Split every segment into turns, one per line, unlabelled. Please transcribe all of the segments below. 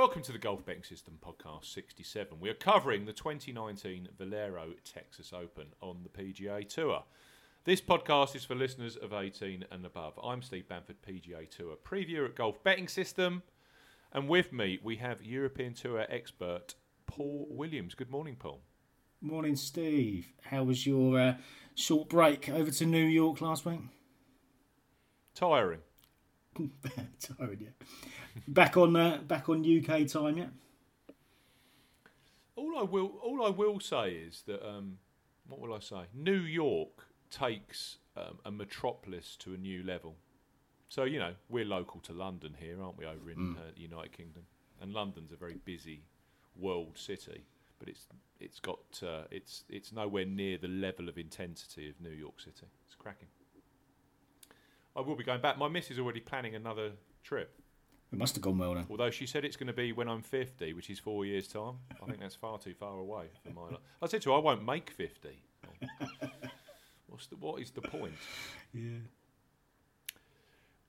Welcome to the Golf Betting System Podcast 67. We are covering the 2019 Valero Texas Open on the PGA Tour. This podcast is for listeners of 18 and above. I'm Steve Bamford, PGA Tour preview at Golf Betting System. And with me, we have European Tour expert Paul Williams. Good morning, Paul.
Morning, Steve. How was your uh, short break over to New York last week?
Tiring.
Tired, yeah. Back on uh, back on UK time, yeah.
All I will all I will say is that um, what will I say? New York takes um, a metropolis to a new level. So you know we're local to London here, aren't we? Over in
Mm.
uh, the United Kingdom, and London's a very busy world city, but it's it's got uh, it's it's nowhere near the level of intensity of New York City. It's cracking. I will be going back. My miss is already planning another trip.
It must have gone well then.
Although she said it's going to be when I'm 50, which is four years' time. I think that's far too far away for my life. I said to her, I won't make 50. What's the, what is the point?
Yeah.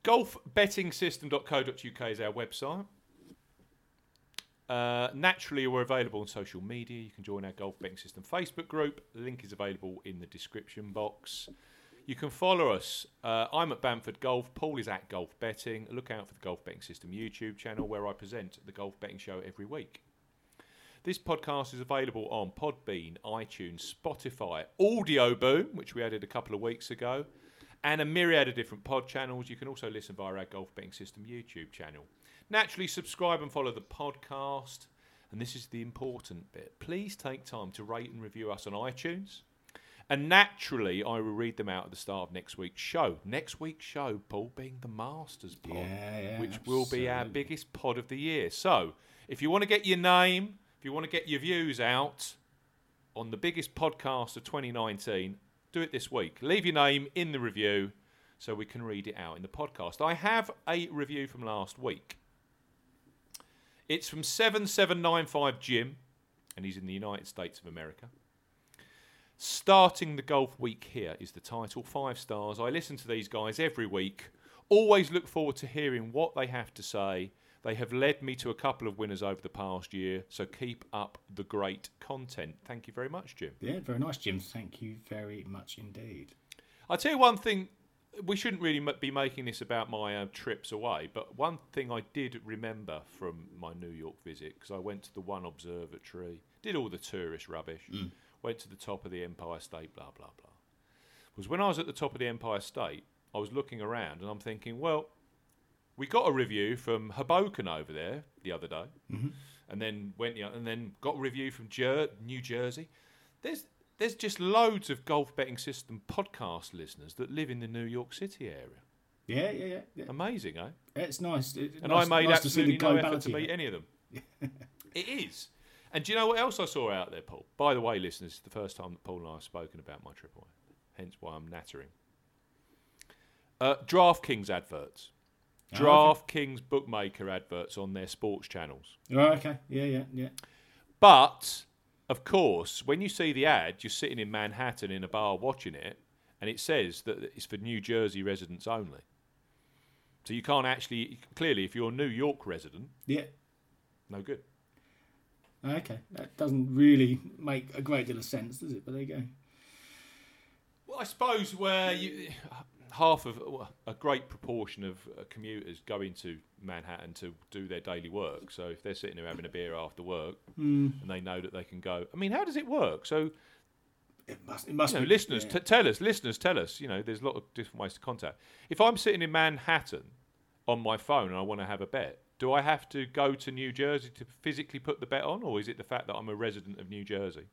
Golfbettingsystem.co.uk is our website. Uh, naturally, we're available on social media. You can join our Golf Betting System Facebook group. The link is available in the description box. You can follow us. Uh, I'm at Bamford Golf. Paul is at Golf Betting. Look out for the Golf Betting System YouTube channel where I present the Golf Betting Show every week. This podcast is available on Podbean, iTunes, Spotify, Audioboom, which we added a couple of weeks ago, and a myriad of different pod channels. You can also listen via our Golf Betting System YouTube channel. Naturally, subscribe and follow the podcast. And this is the important bit. Please take time to rate and review us on iTunes. And naturally, I will read them out at the start of next week's show. Next week's show, Paul, being the Masters pod,
Yeah, yeah,
which will be our biggest pod of the year. So, if you want to get your name, if you want to get your views out on the biggest podcast of 2019, do it this week. Leave your name in the review so we can read it out in the podcast. I have a review from last week. It's from 7795 Jim, and he's in the United States of America. Starting the golf week here is the title. Five stars. I listen to these guys every week. Always look forward to hearing what they have to say. They have led me to a couple of winners over the past year, so keep up the great content. Thank you very much, Jim.
Yeah, very nice, Jim. Thank you very much indeed.
I'll tell you one thing. We shouldn't really be making this about my uh, trips away, but one thing I did remember from my New York visit, because I went to the One Observatory, did all the tourist rubbish, went to the top of the Empire State, blah, blah, blah, Because when I was at the top of the Empire State, I was looking around and I'm thinking, well, we got a review from Hoboken over there the other day, and then went you know, and then got a review from Jer- New Jersey. There's there's just loads of golf betting system podcast listeners that live in the New York City area.
Yeah, yeah, yeah. yeah.
Amazing, eh?
It's nice. It-
And
nice,
I made
nice to see the
absolutely no effort to meet any of them. it is. And do you know what else I saw out there, Paul? By the way, listeners, it's the first time that Paul and I have spoken about my trip away. Hence why I'm nattering. Uh, DraftKings adverts.
Oh, okay.
DraftKings bookmaker adverts on their sports channels.
Oh, okay. Yeah, yeah, yeah.
But of course, when you see the ad, you're sitting in Manhattan in a bar watching it, and it says that it's for New Jersey residents only. So you can't actually clearly, if you're a New York resident,
Yeah.
no good.
Okay. That doesn't really make a great deal of sense, does it? But there you go.
Well, I suppose where you half of a great proportion of uh, commuters go into Manhattan to do their daily work. So if they're sitting there having a beer after work
Mm.
and they know that they can go, I mean, how does it work? So
It must. It must
you know,
be.
listeners,
yeah.
t- tell us. Listeners, tell us. You know, there's a lot of different ways to contact. If I'm sitting in Manhattan on my phone and I want to have a bet, do I have to go to New Jersey to physically put the bet on, or is it the fact that I'm a resident of New Jersey?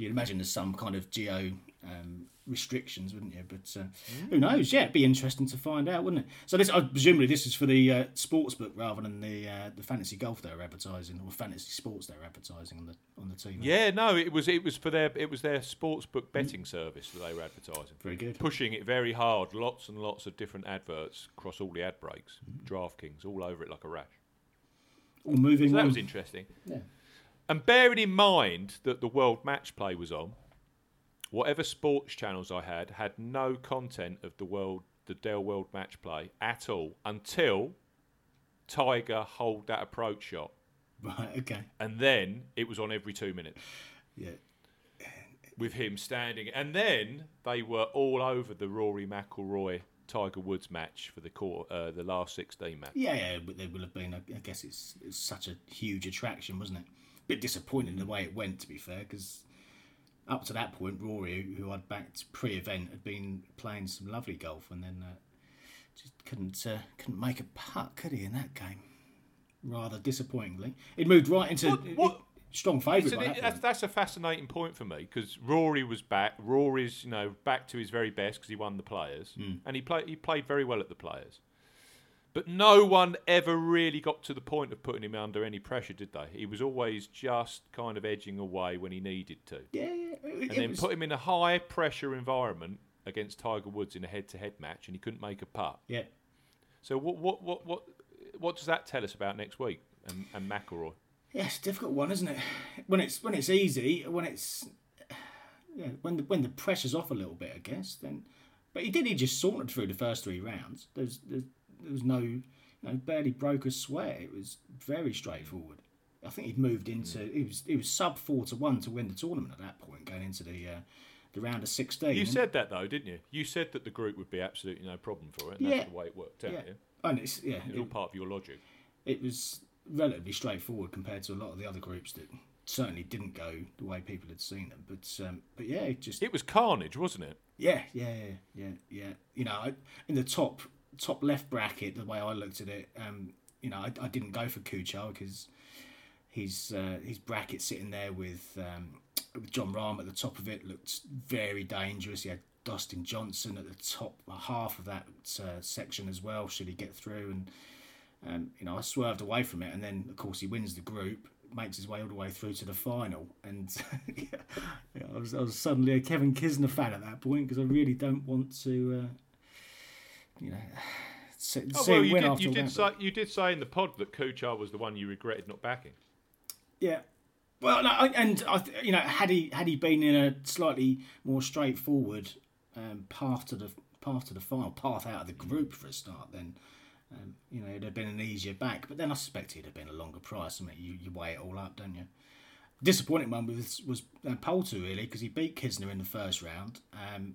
You'd imagine there's some kind of geo um, restrictions, wouldn't you? But uh,
Mm.
who knows? Yeah, it'd be interesting to find out, wouldn't it? So this, uh, presumably, this is for the uh, sports book rather than the uh, the fantasy golf they're advertising or fantasy sports they're advertising on the on the TV.
Yeah, no, it was it was for their it was their sports book betting service that they were advertising,
very good.
pushing it very hard. Lots and lots of different adverts across all the ad breaks. DraftKings all over it like a rash.
All moving
So that was interesting.
Yeah.
And bearing in mind that the World Match Play was on, whatever sports channels I had had no content of the world, the Dell World Match Play at all until Tiger holed that approach shot
Right. Okay.
and then it was on every two minutes
Yeah.
with him standing. And then they were all over the Rory McIlroy Tiger Woods match for the court, uh, the last sixteen match.
Yeah, yeah, but there will have been. I I guess it's, it's such a huge attraction, wasn't it? Bit disappointing the way it went, to be fair, because up to that point, Rory, who I'd backed pre-event, had been playing some lovely golf, and then uh, just couldn't uh, couldn't make a putt, could he, in that game? Rather disappointingly, it moved right into
What- what-
strong favourite.
It's an-
by that
that's, that's a fascinating point for me because Rory was back. Rory's you know back to his very best because he won the Players
Hmm.
and he played he played very well at the Players. But no one ever really got to the point of putting him under any pressure, did they? He was always just kind of edging away when he needed to,
Yeah, yeah. It,
and
it
then
was-
put him in a high pressure environment against Tiger Woods in a head to head match, and he couldn't make a putt.
yeah.
So what what what what what does that tell us about next week and, and McIlroy?
Yeah, it's a difficult one, isn't it? When it's when it's easy, when it's yeah, when the when the pressure's off a little bit, I guess. Then, but he did. He just sauntered through the first three rounds. There's there's there was no, you know, barely broke a sweat. It was very straightforward. I think he'd moved into. it was he was sub four to one to win the tournament at that point, going into the uh, the round of sixteen.
You said that though, didn't you? You said that the group would be absolutely no problem for it, and
Yeah.
that's the way it worked out.
yeah,
Yeah,
and it's yeah,
It's all
it,
part of your logic.
it was relatively straightforward compared to a lot of the other groups that certainly didn't go the way people had seen them. But um, but yeah, it just
It was carnage, wasn't it?
Yeah, yeah, yeah, yeah, yeah. You know, in the top top left bracket, the way I looked at it, um, you know, I, I didn't go for Kuchar because his uh, his bracket sitting there with um, with Jon Rahm at the top of it looked very dangerous. He had Dustin Johnson at the top half of that uh, section as well. Should he get through? And um, you know, I swerved away from it, and then of course he wins the group, makes his way all the way through to the final, and yeah, I, was, I was suddenly a Kevin Kisner fan at that point because I really don't want to, uh, you know,
Oh, well, you did, you did say you did say in the pod that Kuchar was the one you regretted not backing.
Yeah. Well, no, I- and I, you know, had he had he been in a slightly more straightforward um, path to the path to the final, path out of the group for a start, then um, you know it'd have been an easier back. But then I suspect it'd have been a longer price. I mean, you, you weigh it all up, don't you? Disappointing one was was uh, Poulter really because he beat Kisner in the first round, um,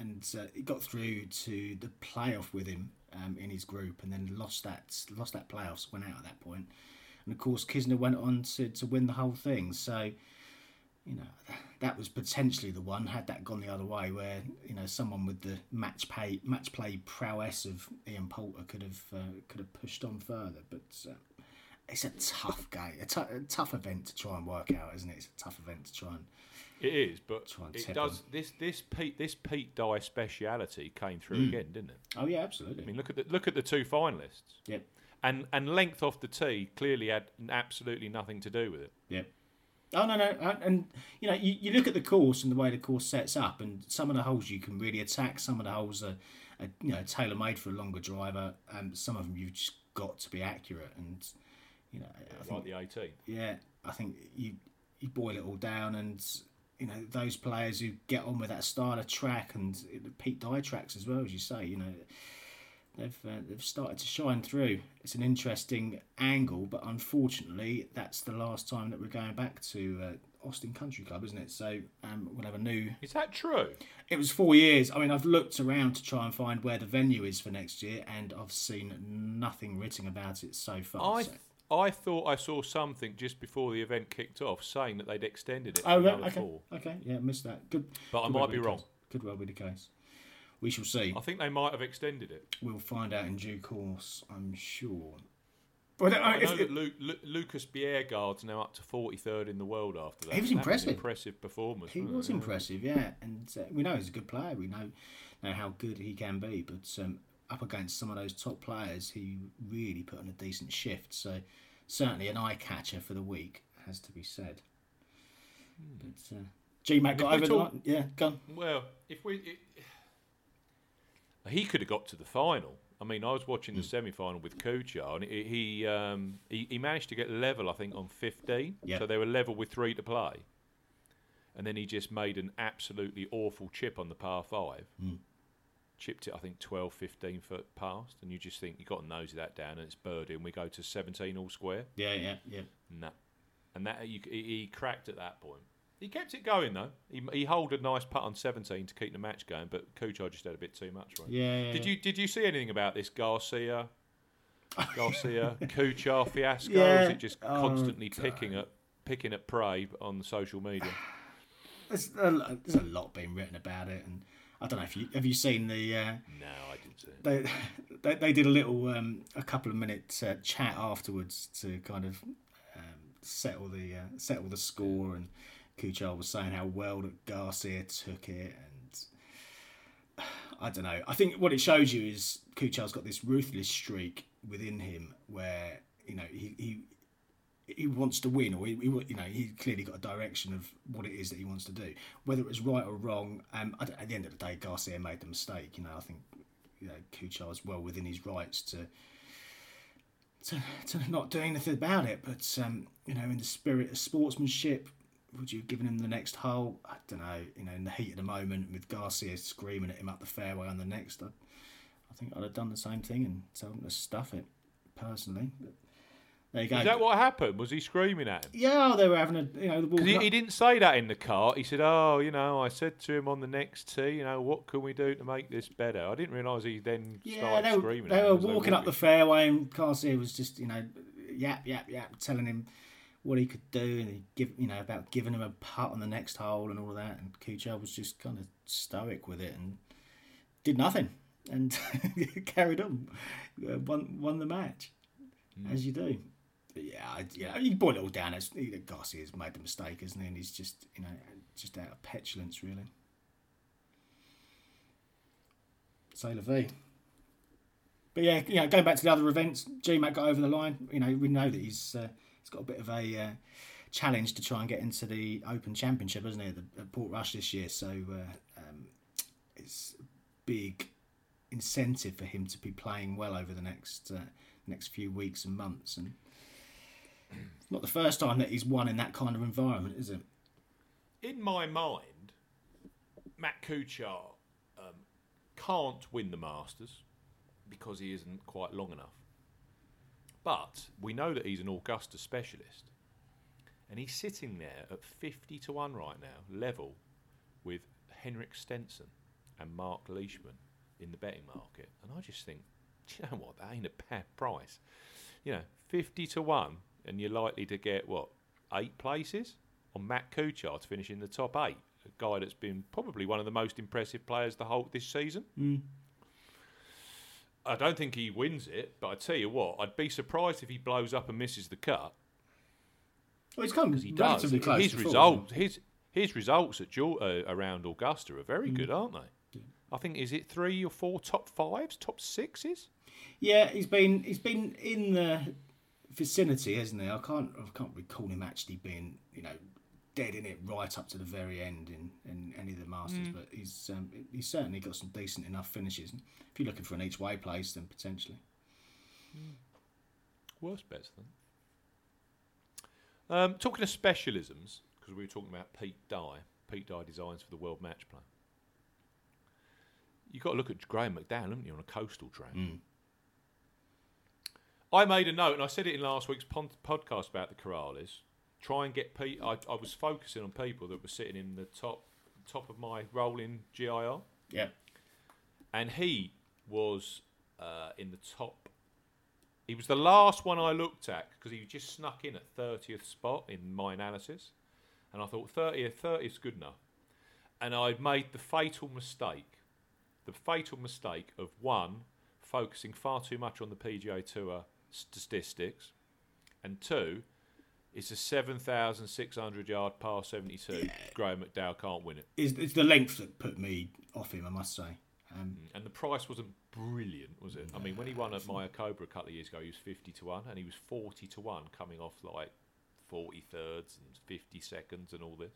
and uh, got through to the playoff with him um, in his group, and then lost that lost that playoffs, went out at that. And of course, Kisner went on to, to win the whole thing. So, you know, that was potentially the one. Had that gone the other way, where you know someone with the match play match play prowess of Ian Poulter could have uh, could have pushed on further. But uh, it's a tough game, a tou- a tough event to try and work out, isn't it? It's a tough event to try and.
It is, but it does. This this Pete this Pete Dye speciality came through again, didn't it?
Oh yeah, absolutely.
I mean, look at the look at the two finalists,
yep,
and and length off the tee clearly had absolutely nothing to do with it.
yep. Oh no, no, and you know, you, you look at the course and the way the course sets up, and some of the holes you can really attack. Some of the holes are, are you know, tailor made for a longer driver. Um, some of them you've just got to be accurate, and you know, I think
Like the 18.
yeah, I think you you boil it all down, and you know those players who get on with that style of track and Pete Dye tracks as well as you say, you know, they've uh, they've started to shine through. It's an interesting angle, but unfortunately, that's the last time that we're going back to uh, Austin Country Club, isn't it? So um, we'll have a new.
Is that true?
It was four years. I mean, I've looked around to try and find where the venue is for next year, and I've seen nothing written about it so far.
I
so-
I thought I saw something just before the event kicked off saying that they'd extended it.
Oh, right,
another
okay,
four.
okay, yeah, missed that. Good,
But I might
well
be
the
wrong.
case. Could well be the case. We shall see.
I think they might have extended it.
We'll find out in due course, I'm sure. Well,
I know
if-
that Lu- Lu- Lucas Bjerregaard's now up to 43rd in the world after that.
He was
That
impressive.
an impressive performance.
he
wasn't
was
it?
impressive, yeah, and uh, we know he's a good player. We know know how good he can be, but um, up against some of those top players, he really put on a decent shift. So certainly an eye catcher for the week has to be said. But uh, GMAC got
we
over the
talk-
line. Yeah, gone.
Well, if we, it, he could have got to the final. I mean, I was watching the semi-final with Kuchar, and he he, um, he he managed to get level, I think, on fifteen.
Yeah.
So they were level with three to play, and then he just made an absolutely awful chip on the par five,
Hmm.
Chipped it, I think, 12, 15 foot past, and you just think you've got to nosy that down, and it's birdie, and we go to 17 all square.
Yeah, yeah, yeah.
No. And that you, he, cracked at that point. He kept it going though. He he holed a nice putt on 17 to keep the match going, but Kuchar just had a bit too much. Right?
Yeah, yeah,
Did you did you see anything about this Garcia Garcia Kuchar fiasco?
Yeah.
Is it just
Oh,
constantly
God.
picking at picking at prey on social media?
There's a, there's a lot being written about it, and I don't know if you have you seen the. Uh,
No, I didn't see
they, they they did a little um, a couple of minute uh, chat afterwards to kind of um, settle the uh, settle the score and Kuchar was saying how well that Garcia took it and I don't know I think what it shows you is Kuchar's got this ruthless streak within him where you know he, he he wants to win, or he, he, you know, he clearly got a direction of what it is that he wants to do. Whether it was right or wrong, um, at the end of the day, Garcia made the mistake. You know, I think you know Kuchar was well within his rights to to, to not do anything about it. But um, you know, in the spirit of sportsmanship, would you have given him the next hole? I don't know. You know, in the heat of the moment, with Garcia screaming at him up the fairway on the next, I, I think I'd have done the same thing and told him to stuff it. Personally, but there you go.
Is that what happened? Was he screaming at him?
Yeah, they were having a you know
he, he didn't say that in the car. He said, "Oh, you know, I said to him on the next tee, you know, what can we do to make this better?" I didn't realise he then
Yeah,
started
they were,
screaming.
they were walking up the fairway, and Garcia was just, you know, yap, yap, yap, telling him what he could do, and he give, you know, about giving him a putt on the next hole and all of that. And Kuchar was just kind of stoic with it and did nothing, and carried on, uh, won won the match, as you do. Yeah, yeah, you boil it all down as you know, Garcia's made the mistake, isn't he? And he's just, you know, just out of petulance, really. Sailor V. But yeah, you know, going back to the other events, GMAC got over the line. You know, we know that he's uh, he's got a bit of a uh, challenge to try and get into the Open Championship, hasn't he, the, at Portrush this year? So uh, um, it's a big incentive for him to be playing well over the next uh, next few weeks and months. And not the first time that he's won in that kind of environment, is it?
In my mind, Matt Kuchar um, can't win the Masters because he isn't quite long enough. But we know that he's an Augusta specialist, and he's sitting there at fifty to one right now, level with Henrik Stenson and Mark Leishman in the betting market. And I just think, you know what? That ain't a bad price. You know, fifty to one, and you're likely to get what eight places on Matt Kuchar to finish in the top eight. A guy that's been probably one of the most impressive players the whole this season. I don't think he wins it, but I tell you what, I'd be surprised if he blows up and misses the cut
Well, he's come
because he does.
close.
His results, his his results at uh, around Augusta are
Mm.
very good, aren't they? I think is it three or four top fives, top sixes.
Yeah, he's been he's been in the vicinity, hasn't he? I can't I can't recall him actually being you know dead in it right up to the very end in, in any of the Masters, but he's um, he's certainly got some decent enough finishes. If you're looking for an each way place, then potentially.
Worst bets then. Um, talking of specialisms, because we were talking about Pete Dye. Pete Dye designs for the World Match Play. You've got to look at Graeme McDowell, haven't you, on a coastal track? I made a note, and I said it in last week's pon- podcast about the Corales. Try and get Pete. I, I was focusing on people that were sitting in the top top of my rolling GIR,
Yeah,
and he was uh, in the top. He was the last one I looked at because he just snuck in at 30th spot in my analysis, and I thought 30th, 30th is good enough. And I made the fatal mistake, the fatal mistake of one focusing far too much on the PGA Tour statistics, and two, it's a 7,600 yard par 72. Graeme McDowell can't win it.
it's, it's the length that put me off him, I must say. Um,
And the price wasn't brilliant, was it? I mean, when he won at Mayakoba a couple of years ago, he was 50 to 1, and he was 40 to 1 coming off like 40 thirds and 50 seconds and all this.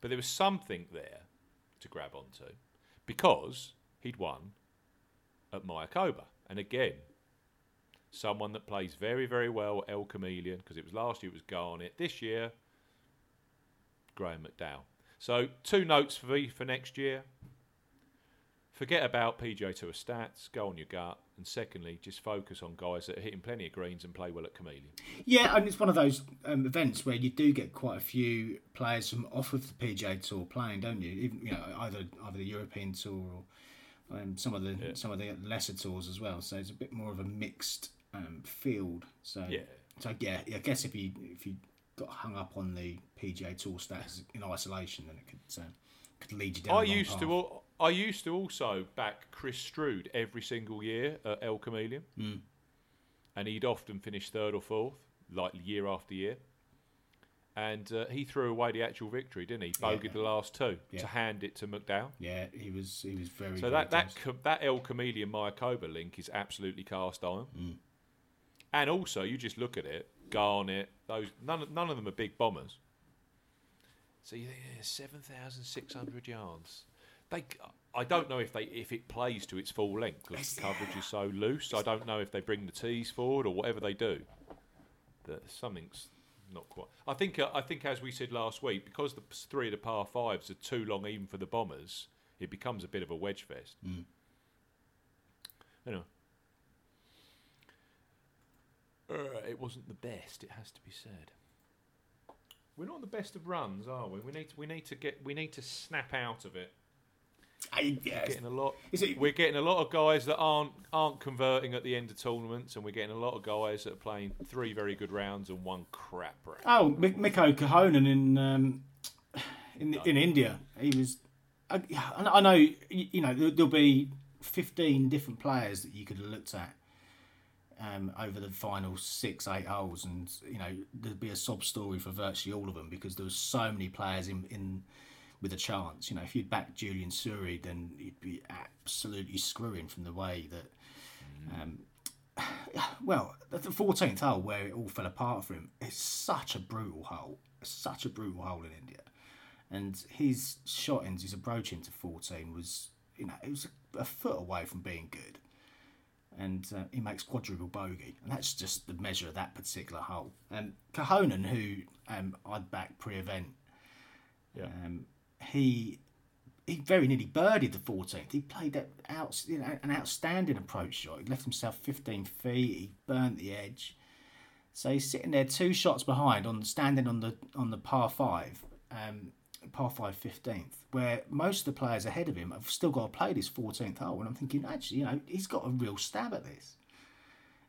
But there was something there to grab onto because he'd won at Mayakoba. And again, someone that plays very, very well El Chameleon, because it was last year it was Garnett. This year, Graeme McDowell. So two notes for me for next year. forget about PGA Tour stats, go on your gut, and secondly, just focus on guys that are hitting plenty of greens and play well at Chameleon.
Yeah, and it's one of those um, events where you do get quite a few players from off of the PGA Tour playing, don't you? Even you know either either the European Tour or um, some of the
Yeah.
some of the lesser tours as well. So it's a bit more of a mixed um, field. So
Yeah.
so yeah, I guess if you if you got hung up on the PGA Tour stats in isolation, then it could uh, could lead you down.
I used
path.
to al- I used to also back Chris Stroud every single year at El Chameleon,
Mm.
and he'd often finish third or fourth, like year after year. And uh, he threw away the actual victory, didn't he?
Yeah.
The last two
Yeah.
to hand it to McDowell.
Yeah, he was he was very.
So
very
that that that El Chameleon Mayakoba link is absolutely cast iron.
Mm.
And also, you just look at it, Garnett, those none none of them are big bombers. So you think yeah, seven thousand six hundred yards. They, I don't know if they if it plays to its full length because the coverage is so loose. I don't know if they bring the tees forward or whatever they do. That something's not quite. I think uh, I think as we said last week, because the three of the par fives are too long even for the bombers, it becomes a bit of a wedge fest.
Mm.
Anyway. Uh, it wasn't the best. It has to be said. We're not the best of runs, are we? We need to, we need to get we need to snap out of it.
I, yeah,
Getting a lot.
Is it-
We're getting a lot of guys that aren't aren't converting at the end of tournaments, and we're getting a lot of guys that are playing three very good rounds and one crap round.
Oh, Mi- Mikko Korhonen in um, in in India. He was. I, I know you you know there'll be fifteen different players that you could have looked at um, over the final six eight holes, and you know there'd be a sob story for virtually all of them because there was so many players in in with a chance. You know, if you'd back Julian Suri, then you'd be absolutely screwing from the way that um, well, the fourteenth hole where it all fell apart for him is such a brutal hole, such a brutal hole in India, and his shot into his approach into fourteen was, you know, it was a foot away from being good, and uh, he makes quadruple bogey, and that's just the measure of that particular hole. And Korhonen, who um, I'd back pre-event,
Yeah.
um, he he very nearly birdied the 14th. He played that out, you know, an outstanding approach shot. He left himself 15 feet. He burnt the edge. So he's sitting there two shots behind on standing on the on the par five, um, par five 15th, where most of the players ahead of him have still got to play this 14th hole. And I'm thinking, actually, you know, he's got a real stab at this.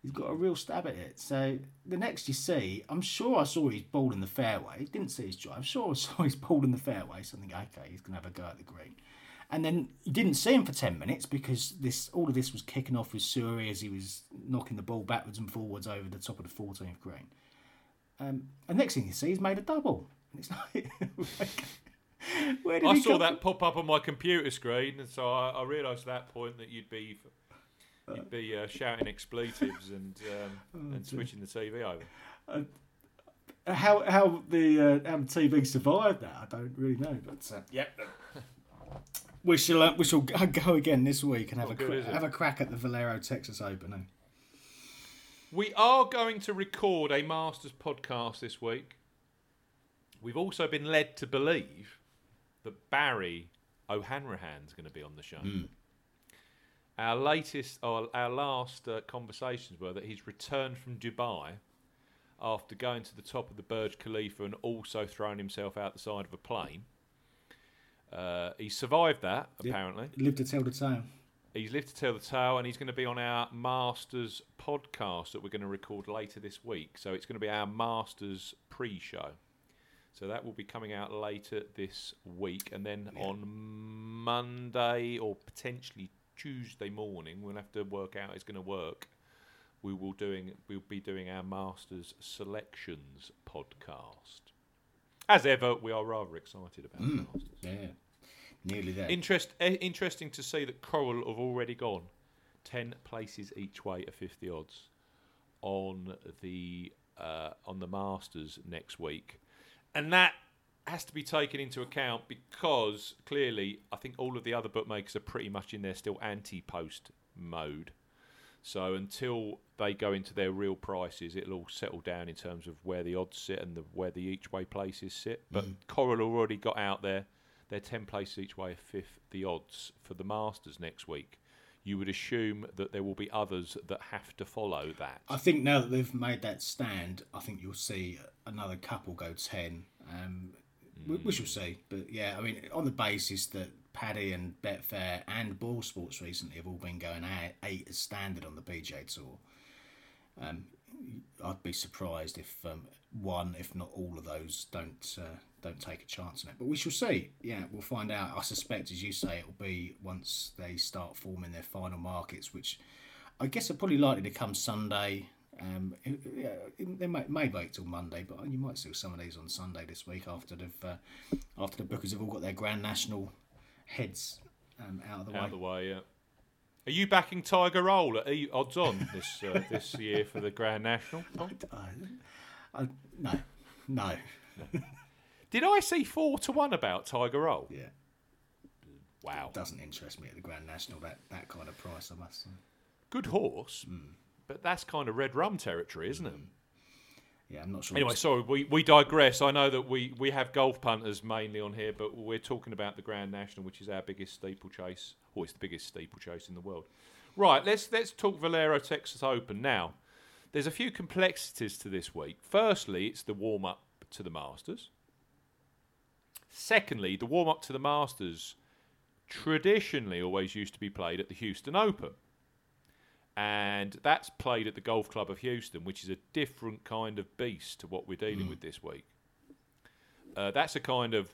He's got a real stab at it. So the next you see, I'm sure I saw his ball in the fairway. Didn't see his drive. Sure, I saw his ball in the fairway. So I think, okay, he's gonna have a go at the green. And then you didn't see him for ten minutes because this all of this was kicking off with Suri as he was knocking the ball backwards and forwards over the top of the 14th green. Um, and next thing you see, he's made a double. And it's like,
I saw
come
that pop up on my computer screen, and so I, I realised at that point that you'd be you'd be uh, shouting expletives and um, and switching the TV over.
from? How how the uh, how the TV survived that, I don't really know. But uh, yeah, we shall uh, we shall go go again this week and have
Not
a
good,
cra- have a crack at the Valero Texas Open. eh?
We are going to record a Masters podcast this week. We've also been led to believe that Barry O'Hanrahan's going to be on the show. Our latest, or our last uh, conversations were that he's returned from Dubai after going to the top of the Burj Khalifa and also throwing himself out the side of a plane. Uh, he survived that, apparently.
Live to tell the tale.
He's lived to tell the tale, and he's going to be on our Masters podcast that we're going to record later this week. So it's going to be our Masters pre-show. So that will be coming out later this week, and then on Monday or potentially Tuesday morning, we'll have to work out it's going to work. We will doing we'll be doing our Masters selections podcast. As ever, we are rather excited about the Masters.
Yeah, nearly there.
Interest, eh, interesting to see that Coral have already gone ten places each way at fifty odds on the uh, on the Masters next week, and that has to be taken into account because clearly I think all of the other bookmakers are pretty much in their still anti-post mode. So until they go into their real prices, it'll all settle down in terms of where the odds sit and the, where the each way places sit. But mm-hmm. Coral already got out there. they're 10 places each way, a fifth the odds for the Masters next week. You would assume that there will be others that have to follow that.
I think now that they've made that stand, I think you'll see another couple go 10. Um, we, we shall see. But yeah, I mean, on the basis that Paddy and Betfair and BoyleSports recently have all been going out eight as standard on the PGA Tour, um, I'd be surprised if um, one, if not all of those, don't uh, don't take a chance on it. But we shall see. Yeah, we'll find out. I suspect, as you say, it'll be once they start forming their final markets, which I guess are probably likely to come Sunday. Um, yeah, they may, may wait till Monday, but you might see some of these on Sunday this week after they've uh, after the bookers have all got their Grand National heads um, out of the
Out
way.
of the way, yeah. Are you backing Tiger Roll at odds on this uh, this year for the Grand National? Tom?
I, no, no.
Did I see four to one about Tiger Roll?
Yeah,
Wow,
doesn't interest me at the Grand National that that kind of price. I must say.
good horse, hmm. but that's kind of red rum territory, isn't it? Hmm.
Yeah, I'm not sure.
Anyway, sorry, we, we digress. I know that we, we have golf punters mainly on here, but we're talking about the Grand National, which is our biggest steeplechase. Oh, it's the biggest steeplechase in the world. Right, let's let's talk Valero Texas Open now. There's a few complexities to this week. Firstly, it's the warm up to the Masters. Secondly, the warm up to the Masters traditionally always used to be played at the Houston Open. And that's played at the Golf Club of Houston, which is a different kind of beast to what we're dealing with this week. Uh, that's a kind of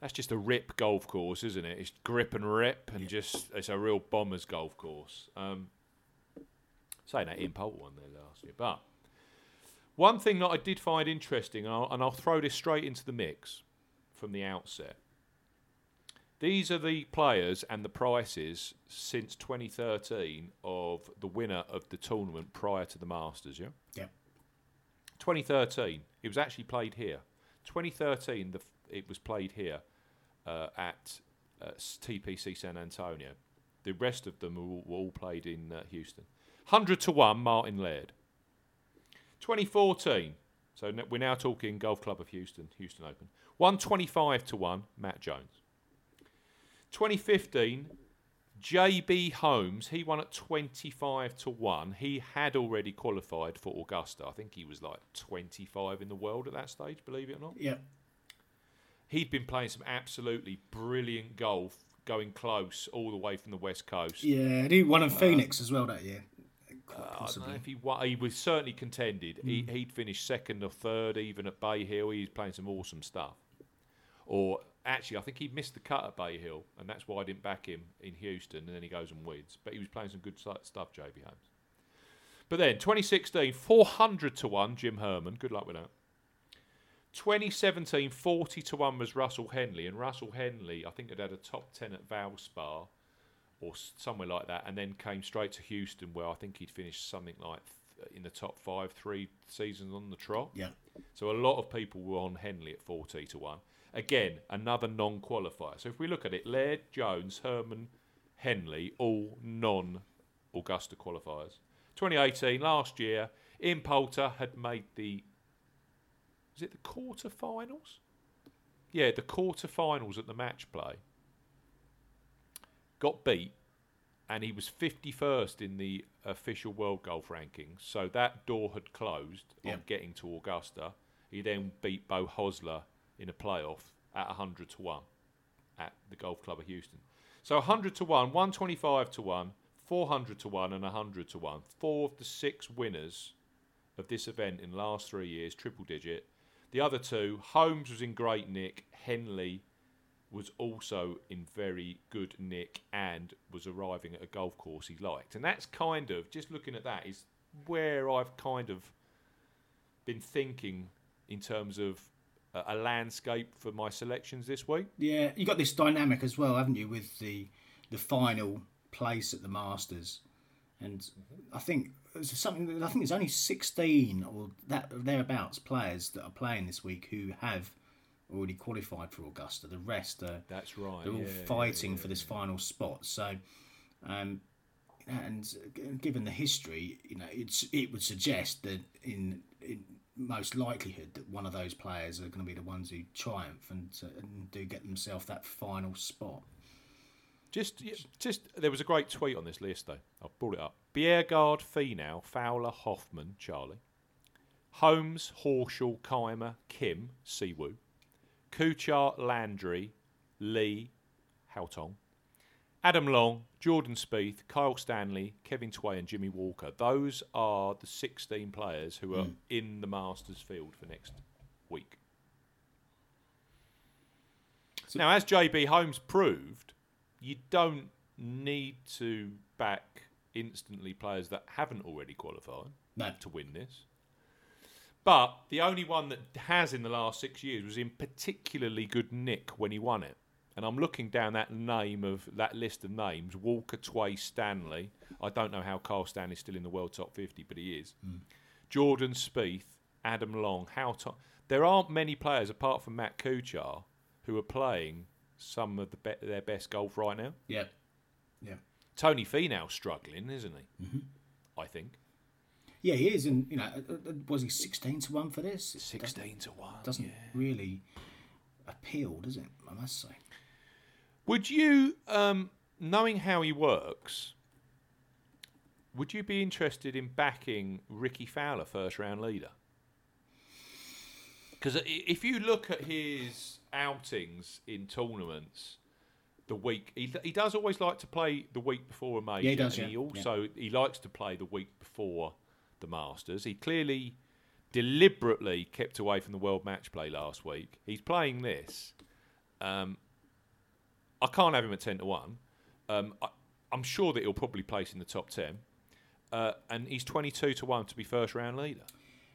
that's just a rip golf course, isn't it? It's grip and rip, and just it's a real bombers golf course. Um, saying that Impulse won there last year, but one thing that I did find interesting, and I'll, and I'll throw this straight into the mix from the outset. These are the players and the prices since 2013 of the winner of the tournament prior to the Masters, yeah?
Yeah.
2013, it was actually played here. 2013, the, it was played here uh, at uh, TPC San Antonio. The rest of them were all, were all played in uh, Houston. 100 to 1, Martin Laird. 2014, so we're now talking Golf Club of Houston, Houston Open. 125 to 1, Matt Jones. 2015, JB Holmes, he won at 25 to 1. He had already qualified for Augusta. I think he was like 25 in the world at that stage, believe it or not.
Yeah.
He'd been playing some absolutely brilliant golf, going close all the way from the West Coast.
Yeah, and he won in uh, Phoenix as well that year. Quite
Uh, I don't know if he, he was certainly contended. He, he'd finished second or third, even at Bay Hill. He was playing some awesome stuff. Or actually, I think he missed the cut at Bay Hill, and that's why I didn't back him in Houston. And then he goes and wins. But he was playing some good stuff, JB Holmes. But then 2016, 400 to one, Jim Herman. Good luck with that. 2017, 40 to 1 was Russell Henley, and Russell Henley, I think, had had a top 10 at Valspar or somewhere like that, and then came straight to Houston, where I think he'd finished something like th- in the top five three seasons on the trot.
Yeah.
So a lot of people were on Henley at 40 to 1. Again, another non qualifier. So if we look at it, Laird, Jones, Herman, Henley, all non Augusta qualifiers. 2018, last year, Ian Poulter had made the. Was it the quarterfinals? Yeah, the quarterfinals at the match play. Got beat, and he was 51st in the official world golf rankings. So that door had closed
Yeah.
on getting to Augusta. He then beat Beau Hossler in a playoff at 100 to 1 at the Golf Club of Houston. So 100 to 1, 125 to 1, 400 to 1, and 100 to 1. Four of the six winners of this event in the last three years, triple digit. The other two, Holmes was in great nick, Henley was also in very good nick and was arriving at a golf course he liked. And that's kind of, just looking at that, is where I've kind of been thinking in terms of a, a landscape for my selections this week.
Yeah, you got this dynamic as well, haven't you, with the the final place at the Masters, and I think something. I think there's only 16 or that thereabouts players that are playing this week who have already qualified for Augusta. The rest are
That's right.
they're all
yeah,
fighting
yeah,
for this final spot. So, um, and given the history, you know, it's it would suggest that in, in most likelihood that one of those players are going to be the ones who triumph and, uh, and do get themselves that final spot.
Just, just there was a great tweet on this list though. I've brought it up. Bjerregaard, Finau, Fowler, Hoffman, Charlie, Holmes, Horschel, Kaymer, Kim, Siwoo, Kuchar, Landry, Li, Haotong, Adam Long, Jordan Spieth, Kyle Stanley, Kevin Tway, and Jimmy Walker. Those are the 16 players who are hmm. in the Masters field for next week. now, as JB Holmes proved, you don't need to back instantly players that haven't already qualified
No.
to win this. But the only one that has in the last six years was in particularly good nick when he won it. And I'm looking down that name of that list of names: Walker, Tway, Stanley. I don't know how Carl Stanley's still in the world top 50, but he is. Jordan Spieth, Adam Long. How to- there aren't many players apart from Matt Kuchar who are playing some of the be- their best golf right now.
Yeah, yeah,
Tony Finau's struggling, isn't he?
Mm-hmm.
I think
yeah. He is, and you know, uh, uh, was he sixteen to one for this?
Sixteen to one.
doesn't, doesn't really appeal, does it? I must say.
Would you, um, knowing how he works, would you be interested in backing Rickie Fowler first round leader? Because if you look at his outings in tournaments, the week he, he does always like to play the week before a major.
Yeah, he does,
and he
yeah,
also he likes to play the week before the Masters. He clearly deliberately kept away from the World Match Play last week. He's playing this. Um, I can't have him at ten to one. Um, I, I'm sure that he'll probably place in the top ten, uh, and he's twenty-two to one to be first round leader.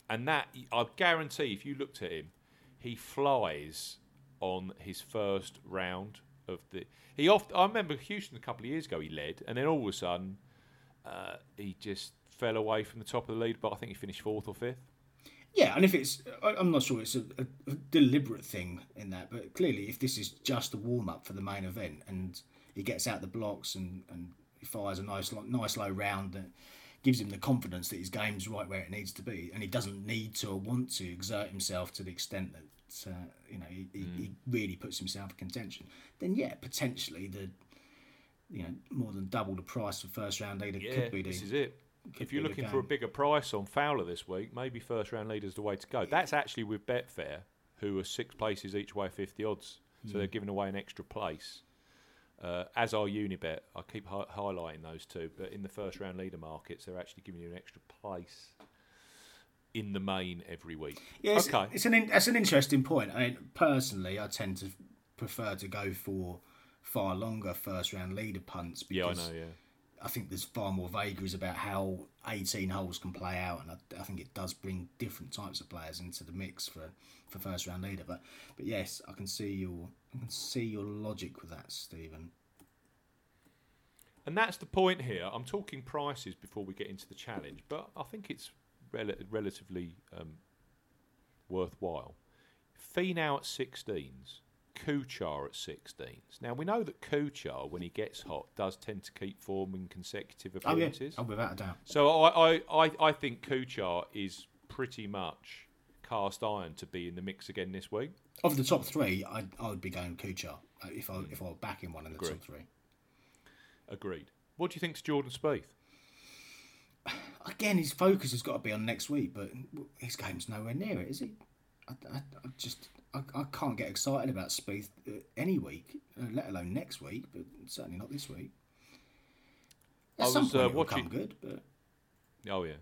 And that I guarantee, if you looked at him, he flies on his first round of the. He oft, I remember Houston a couple of years ago. He led, and then all of a sudden, uh, he just fell away from the top of the lead. But I think he finished fourth or fifth.
Yeah, and if it's, I'm not sure it's a, a, deliberate thing in that, but clearly, if this is just a warm up for the main event and he gets out the blocks and, and he fires a nice nice low round that gives him the confidence that his game's right where it needs to be, and he doesn't need to or want to exert himself to the extent that uh, you know he, he, he really puts himself in contention, then yeah, potentially the you know more than double the price for first round leader
Yeah,
could be the
this is it. If you're looking for a bigger price on Fowler this week, maybe first round leader's the way to go. That's actually with Betfair, who are six places each way, 50 odds. So
Hmm.
they're giving away an extra place. Uh, as are Unibet. I keep hi- highlighting those two, but in the first round leader markets, they're actually giving you an extra place in the main every week.
Yeah, it's,
okay.
it's an in, that's an interesting point. I mean, personally, I tend to prefer to go for far longer first round leader punts
Yeah, I know, yeah.
I think there's far more vagaries about how 18 holes can play out, and I, I think it does bring different types of players into the mix for, for first round leader. But but yes, I can see your I can see your logic with that, Stephen.
And that's the point here. I'm talking prices before we get into the challenge, but I think it's rel- relatively um, worthwhile. now at 16s, Kuchar at 16s. Now we know that Kuchar, when he gets hot, does tend to keep forming consecutive appearances.
Oh yeah, oh, without a doubt.
So I, I, I, think Kuchar is pretty much cast iron to be in the mix again this week.
Of the top three, I I would be going Kuchar uh, if I if I were backing one in the
Agree.
top three.
Agreed. What do you think to Jordan Spieth?
again, his focus has got to be on next week, but his game's nowhere near it, is he? I, I, I just I, I can't get excited about Spieth uh, any week, uh, let alone next week, but certainly not this week. At
I
some
was,
point
uh,
it will
watching-
come good, but
Oh yeah,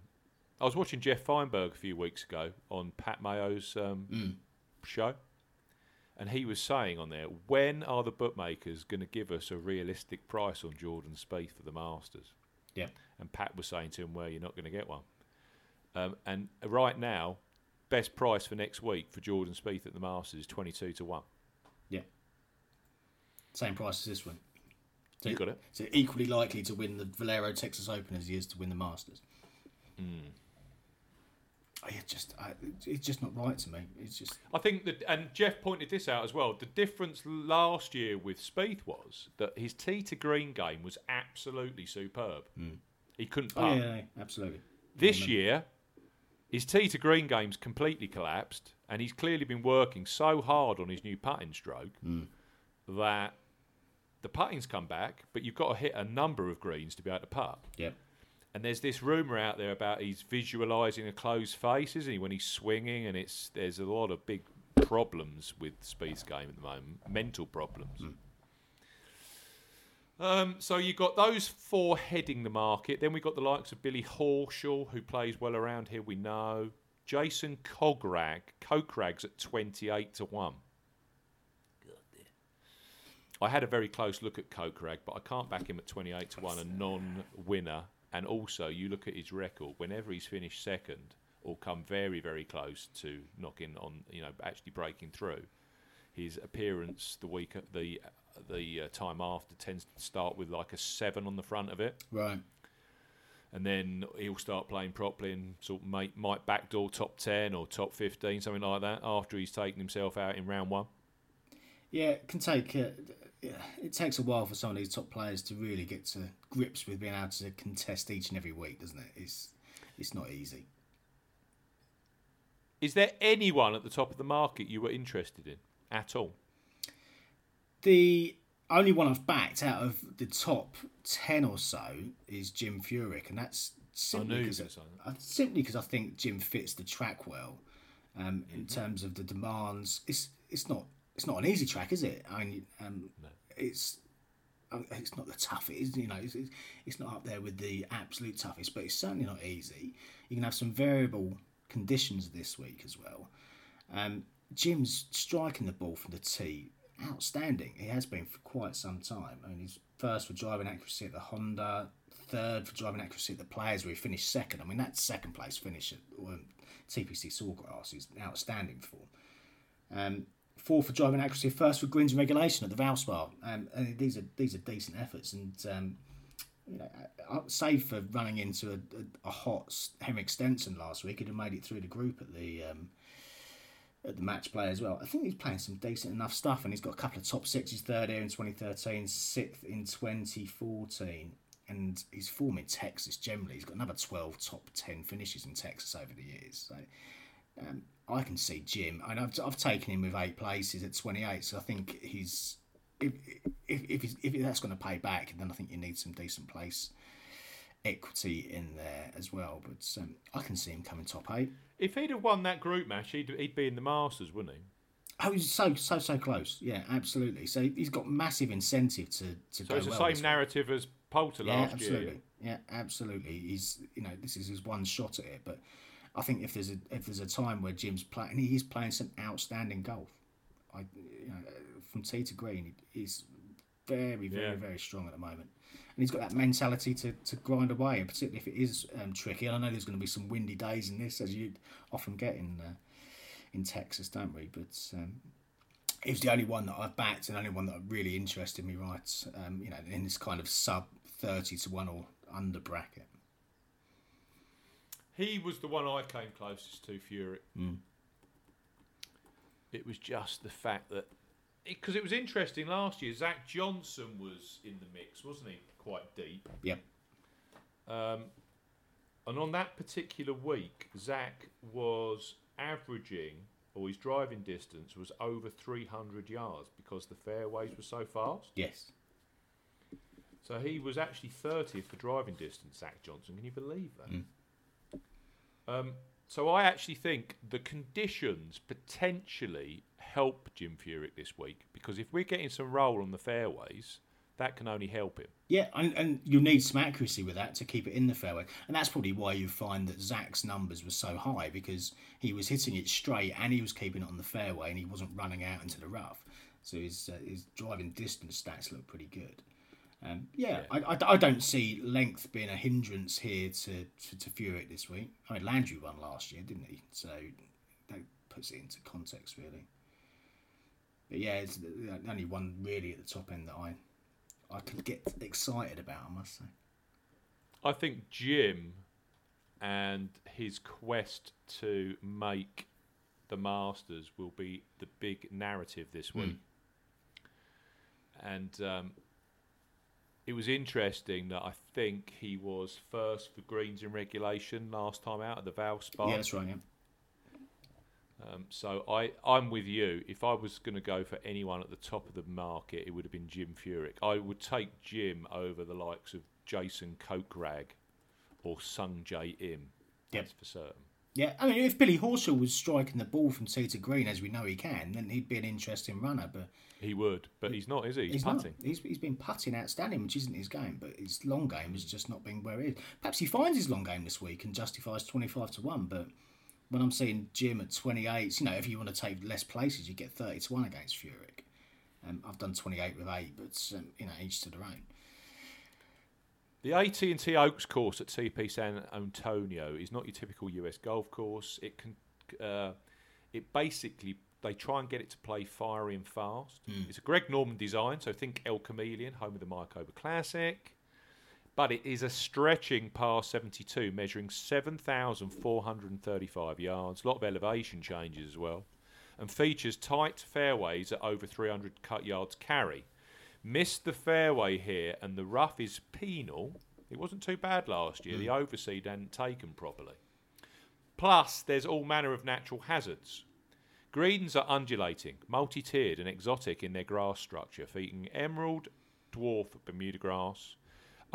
I was watching Jeff Feinberg a few weeks ago on Pat Mayo's um,
Mm.
show, and he was saying on there, when are the bookmakers going to give us a realistic price on Jordan Spieth for the Masters?
yeah,
And Pat was saying to him, "Well, you're not going to get one." Um, and right now, best price for next week for Jordan Spieth at the Masters is twenty-two to one.
yeah, same price as this one. So,
You got it.
So equally likely to win the Valero Texas Open as he is to win the Masters.
Hmm.
I it just I, it's just not right to me. It's just
I think that, and Jeff pointed this out as well. The difference last year with Spieth was that his tee to green game was absolutely superb. He couldn't
oh
putt.
yeah, yeah, absolutely.
This year, His tee to green game's completely collapsed, and he's clearly been working so hard on his new putting stroke hmm. that the putting's come back, but you've got to hit a number of greens to be able to putt.
Yep.
And there's this rumor out there about he's visualizing a closed face, isn't he, when he's swinging? And it's there's a lot of big problems with Spieth's game at the moment, mental problems. Hmm. Um, so you've got those four heading the market. Then we've got the likes of Billy Horschel, who plays well around here, we know. Jason Kokrak, Kokrak's at 28 to 1. I had a very close look at Kokrak, but I can't back him at 28 to 1, a non winner. And also, you look at his record, whenever he's finished second or come very, very close to knocking on, you know, actually breaking through, his appearance the week, the the uh, time after tends to start with like a seven on the front of it,
Right.
and then he'll start playing properly and sort of might, might backdoor top ten or top fifteen, something like that, after he's taken himself out in round one.
Yeah, it can take. Uh, it takes a while for some of these top players to really get to grips with being able to contest each and every week, doesn't it? It's it's not easy.
Is there anyone at the top of the market you were interested in at all?
The only one I've backed out of the top ten or so is Jim Furyk, and that's simply because I, simply because I think Jim fits the track well. Um, in
Mm-hmm.
terms of the demands, it's it's not it's not an easy track, is it? I mean, um, it's uh, it's not the toughest, you know. It's, it's- it's not up there with the absolute toughest, but it's certainly not easy. You can have some variable conditions this week as well. Um, Jim's striking the ball from the tee, outstanding. He has been for quite some time. I mean, he's first for driving accuracy at the Honda, third for driving accuracy at the Players, where he finished second. I mean, that second place finish at um, TPC Sawgrass is outstanding for. Um, fourth for driving accuracy, first for and regulation at the Valspar. Um, and these are these are decent efforts, and um, you know, uh, save for running into a, a, a hot Henrik Stenson last week, he'd have made it through the group at the um, at the match play as well. I think he's playing some decent enough stuff, and he's got a couple of top sixes, third here in 2013, sixth in 2014. And his form in Texas generally, he's got another 12 top 10 finishes in Texas over the years. So um, I can see Jim, and I've, I've taken him with eight places at 28, so I think he's. If, if, if, he's, if that's going to pay back, then I think you need some decent place equity in there as well. But um, I can see him coming top eight.
If he'd have won that group match, he'd, he'd be in the Masters, wouldn't he?
Oh, he's so so so close. Yeah, absolutely. So he's got massive incentive to to
So it's the
well
same narrative as Poulter
Yeah,
last
absolutely.
year.
Yeah, absolutely. He's you know this is his one shot at it, but I think if there's a if there's a time where Jim's playing, he is playing some outstanding golf. I you know from tee to green, he's very very
Yeah.
very strong at the moment, and he's got that mentality to, to grind away, particularly if it is um, tricky. And I know there's going to be some windy days in this, as you often get in uh, in Texas, don't we? But um, he was the only one that I've backed and only one that really interested me, right? Um, you know, in this kind of sub thirty to one or under bracket.
He was the one I came closest to, Fury.
Mm.
It was just the fact that. Because it, was interesting last year, Zach Johnson was in the mix, wasn't he? Quite deep.
Yep.
Um, and on that particular week, Zach was averaging, or his driving distance was over 300 yards because the fairways were so fast.
Yes.
So he was actually 30th for driving distance, Zach Johnson. Can you believe that? Um, so I actually think the conditions potentially help Jim Furyk this week because if we're getting some roll on the fairways, that can only help him.
Yeah, and, and you need some accuracy with that to keep it in the fairway. And that's probably why you find that Zach's numbers were so high because he was hitting it straight and he was keeping it on the fairway and he wasn't running out into the rough. So his, uh, his driving distance stats look pretty good. Um, yeah, I, I, I don't see length being a hindrance here to, to, to Furyk this week. I mean, Landry won last year, didn't he? So that puts it into context, really. But yeah, it's the only one really at the top end that I I can get excited about, I must say.
I think Jim and his quest to make the Masters will be the big narrative this week. And um, it was interesting that I think he was first for greens in regulation last time out at the Valspar.
Yeah, that's right. Yeah.
Um, so I, I'm with you. If I was going to go for anyone at the top of the market, it would have been Jim Furyk. I would take Jim over the likes of Jason Kokrak or Sung Jae Im.
Yep.
For certain.
Yeah, I mean, if Billy Horschel was striking the ball from tee to green, as we know he can, then he'd be an interesting runner. But
He would, but he's not, is he? He's,
he's
putting.
not. He's, he's been putting outstanding, which isn't his game. But his long game has just not been where he is. Perhaps he finds his long game this week and justifies twenty five to one. But when I'm seeing Jim at twenty eight, you know, if you want to take less places, you get thirty to one against Furyk. Um, I've done twenty eight with eight, but um, you know, each to their own.
The AT&T Oaks course at TPC San Antonio is not your typical US golf course. It can, uh, it basically they try and get it to play fiery and fast. It's a Greg Norman design, so think El Chameleon, home of the Mayakoba Classic. But it is a stretching par 72, measuring 7,435 yards. A lot of elevation changes as well, and features tight fairways at over 300 cut yards carry. Missed the fairway here, and the rough is penal. It wasn't too bad last year. The mm. overseed hadn't taken properly. Plus, there's all manner of natural hazards. Greens are undulating, multi tiered, and exotic in their grass structure, featuring emerald, dwarf Bermuda grass,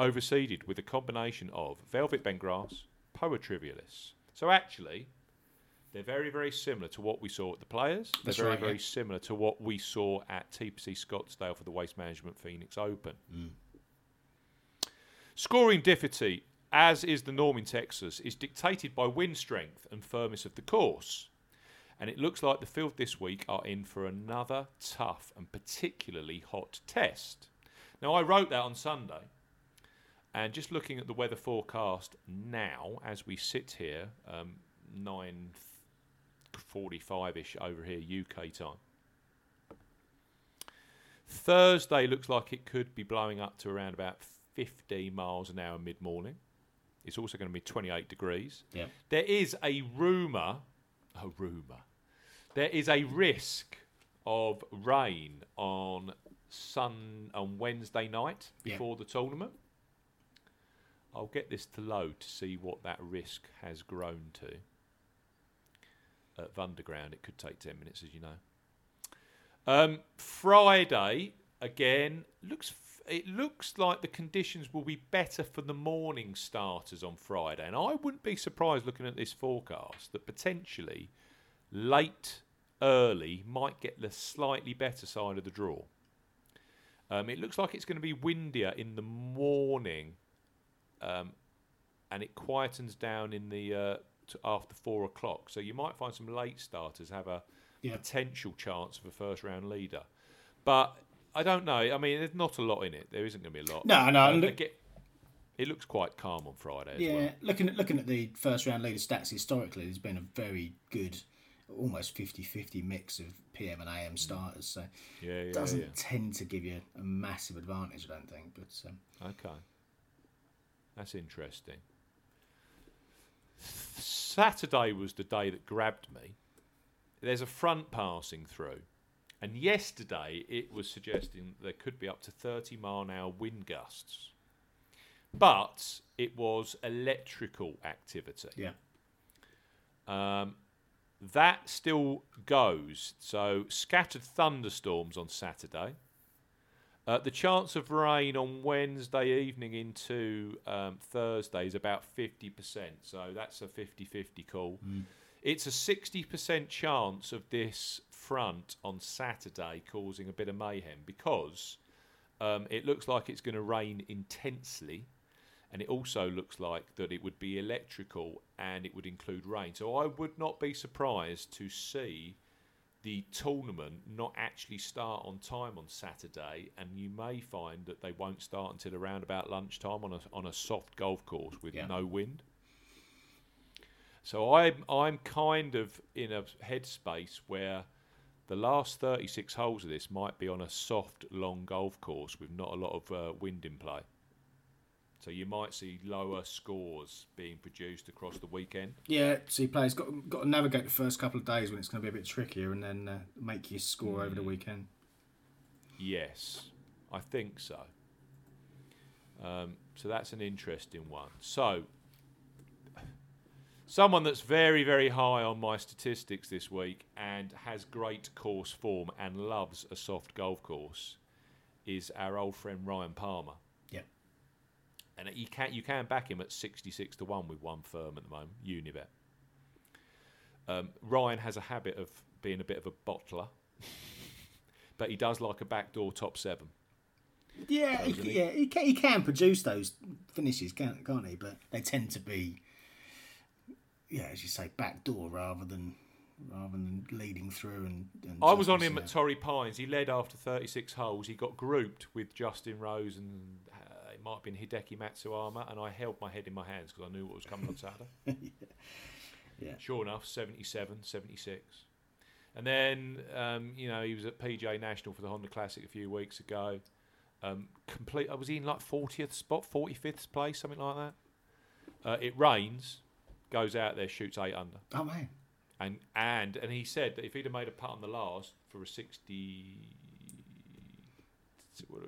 overseeded with a combination of velvet bent grass, Poa trivialis. So, actually, they're very, very similar to what we saw at the Players. They're
That's
very,
right,
very
yeah.
similar to what we saw at TPC Scottsdale for the Waste Management Phoenix Open. Mm. Scoring difficulty, as is the norm in Texas, is dictated by wind strength and firmness of the course. And it looks like the field this week are in for another tough and particularly hot test. Now, I wrote that on Sunday, and just looking at the weather forecast now, as we sit here, um, nine forty-five-ish over here UK time. Thursday looks like it could be blowing up to around about 15 miles an hour mid morning. It's also going to be 28 degrees.
Yeah.
There is a rumour, a rumour, there is a risk of rain on Sun on Wednesday night
Yeah.
before the tournament. I'll get this to load to see what that risk has grown to. At Underground, it could take 10 minutes, as you know. Um, Friday again looks. It looks like the conditions will be better for the morning starters on Friday, and I wouldn't be surprised looking at this forecast that potentially late, early might get the slightly better side of the draw. Um, it looks like it's going to be windier in the morning, um, and it quietens down in the uh, to after four o'clock. So you might find some late starters have a
Yeah.
potential chance of a first round leader. But I don't know. I mean, there's not a lot in it. There isn't going to be a lot.
No, no,
Um,
look-
again, it looks quite calm on Friday as
Yeah,
well.
looking at looking at the first round leader stats historically, there's been a very good, almost 50-50 mix of PM and AM starters. So
Yeah, yeah,
it doesn't
yeah.
tend to give you a massive advantage, I don't think. But um,
Okay. That's interesting. Saturday was the day that grabbed me. There's a front passing through. And yesterday it was suggesting there could be up to 30 mile an hour wind gusts. But it was electrical activity.
yeah,
Um, that still goes. So scattered thunderstorms on Saturday. Uh, the chance of rain on Wednesday evening into um, Thursday is about 50%. So that's a 50 50 call. It's a 60% chance of this front on Saturday causing a bit of mayhem because um, it looks like it's going to rain intensely and it also looks like that it would be electrical and it would include rain. So I would not be surprised to see the tournament not actually start on time on Saturday, and you may find that they won't start until around about lunchtime on a on a soft golf course with
Yeah.
no wind. So I'm I'm kind of in a headspace where the last 36 holes of this might be on a soft long golf course with not a lot of uh, wind in play. So you might see lower scores being produced across the weekend.
yeah. So players got got to navigate the first couple of days when it's going to be a bit trickier, and then uh, make your score over the weekend.
Yes, I think so. Um, so that's an interesting one. So, someone that's very, very high on my statistics this week and has great course form and loves a soft golf course is our old friend Ryan Palmer. And you can you can back him at sixty six to one with one firm at the moment, Unibet. Um, Ryan has a habit of being a bit of a bottler, but he does like a backdoor top seven.
Yeah, he,
he?
yeah, he can, he can produce those finishes, can't, can't he? But they tend to be, yeah, as you say, backdoor rather than rather than leading through. And, and
I was on him at. Torrey Pines. He led after 36 holes. He got grouped with Justin Rose and it might have been Hideki Matsuyama, and I held my head in my hands because I knew what was coming on Saturday.
Yeah.
Sure enough, 77, 76. And then, um, you know, he was at PGA National for the Honda Classic a few weeks ago. Um, complete. I was in like 40th spot, 45th place, something like that. Uh, it rains, goes out there, shoots eight under.
Oh man,
And and and he said that if he'd have made a putt on the last for a 60, what,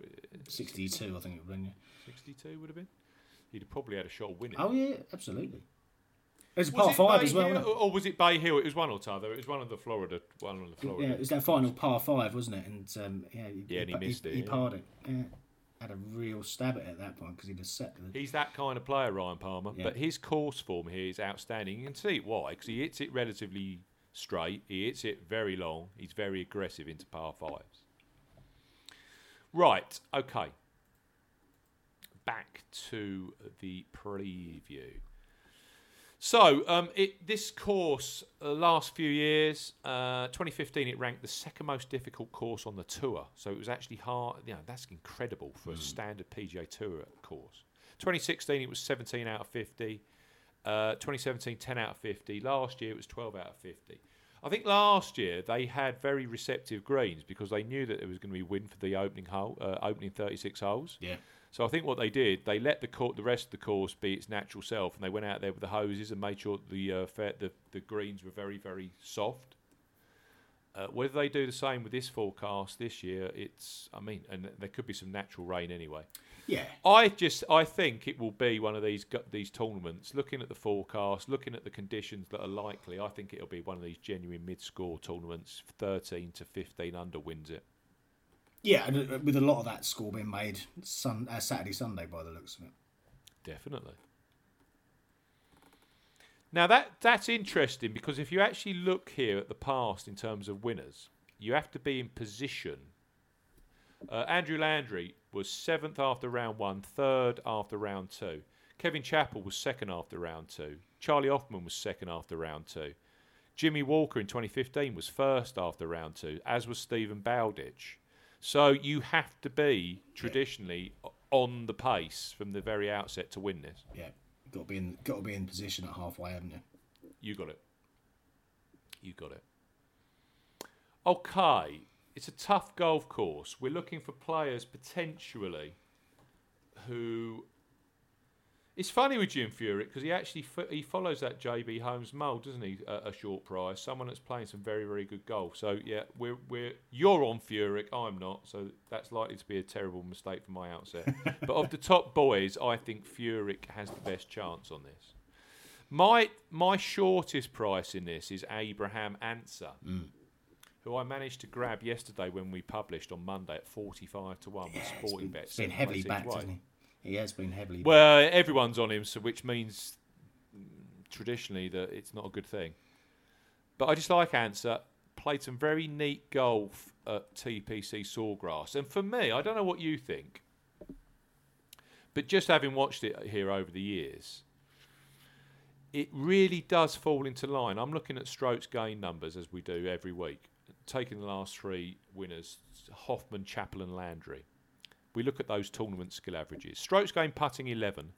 sixty-two, I think it would have been.
62 would have been, he'd have probably had a shot of winning.
Oh yeah, absolutely. It's a
Was
par
it
five
Bay
as well.
Hill, or, was it Bay Hill? It was one or t'other. It was one of the Florida, one of the? Florida.
Yeah, it was that final par five, wasn't it? And um, yeah, he,
Yeah, and he missed it,
He,
yeah.
parred it. Yeah. Had a real stab at it at that point because he'd have set the.
He's that kind of player, Ryan Palmer.
Yeah.
But his course form here is outstanding. You can see why, because he hits it relatively straight. He hits it very long. He's very aggressive into par fives. Right. Okay. Back to the preview. So, um, it, this course, uh, last few years, uh, 2015, it ranked the second most difficult course on the tour. So it was actually hard. You know, that's incredible for a standard PGA Tour course. 2016, it was 17 out of 50. Uh, 2017, 10 out of 50. Last year, it was 12 out of 50. I think last year they had very receptive greens because they knew that there was going to be wind for the opening hole, uh, opening 36 holes.
Yeah.
So I think what they did, they let the court, the rest of the course be its natural self, and they went out there with the hoses and made sure the uh, fair, the the greens were very very soft. Uh, whether they do the same with this forecast this year, it's I mean, and there could be some natural rain anyway.
Yeah.
I just I think it will be one of these these tournaments. Looking at the forecast, looking at the conditions that are likely, I think it'll be one of these genuine mid-score tournaments. Thirteen to fifteen under wins it.
Yeah, uh, with a lot of that score being made sun, uh, Saturday, Sunday by the looks of it.
Definitely. Now that that's interesting because if you actually look here at the past in terms of winners, you have to be in position. Uh, Andrew Landry was seventh after round one, third after round two. Kevin Chappell was second after round two. Charley Hoffman was second after round two. Jimmy Walker in 2015 was first after round two, as was Steven Bowditch. So you have to be traditionally on the pace from the very outset to win this.
Yeah, got to be in, got to be in position at halfway, haven't you?
You got it. You got it. Okay, it's a tough golf course. We're looking for players potentially who. It's funny with Jim Furyk because he actually fo- he follows that JB Holmes mould, doesn't he? A, a short price, someone that's playing some very very good golf. So yeah, we're we're you're on Furyk, I'm not. So that's likely to be a terrible mistake from my outset. but of the top boys, I think Furyk has the best chance on this. My my shortest price in this is Abraham Ancer, mm. who I managed to grab yesterday when we published on Monday at forty five to one with
It's
Sporting
been,
Bet.
it's been heavily backed, hasn't he? He has been heavily.
Well, everyone's on him, so which means traditionally that it's not a good thing. But I just like Ancer. Played some very neat golf at TPC Sawgrass, and for me, I don't know what you think, but just having watched it here over the years, it really does fall into line. I'm looking at strokes gain numbers as we do every week, taking the last three winners: Hoffman, Chappell, and Landry we look at those tournament skill averages. Strokes gained putting 11.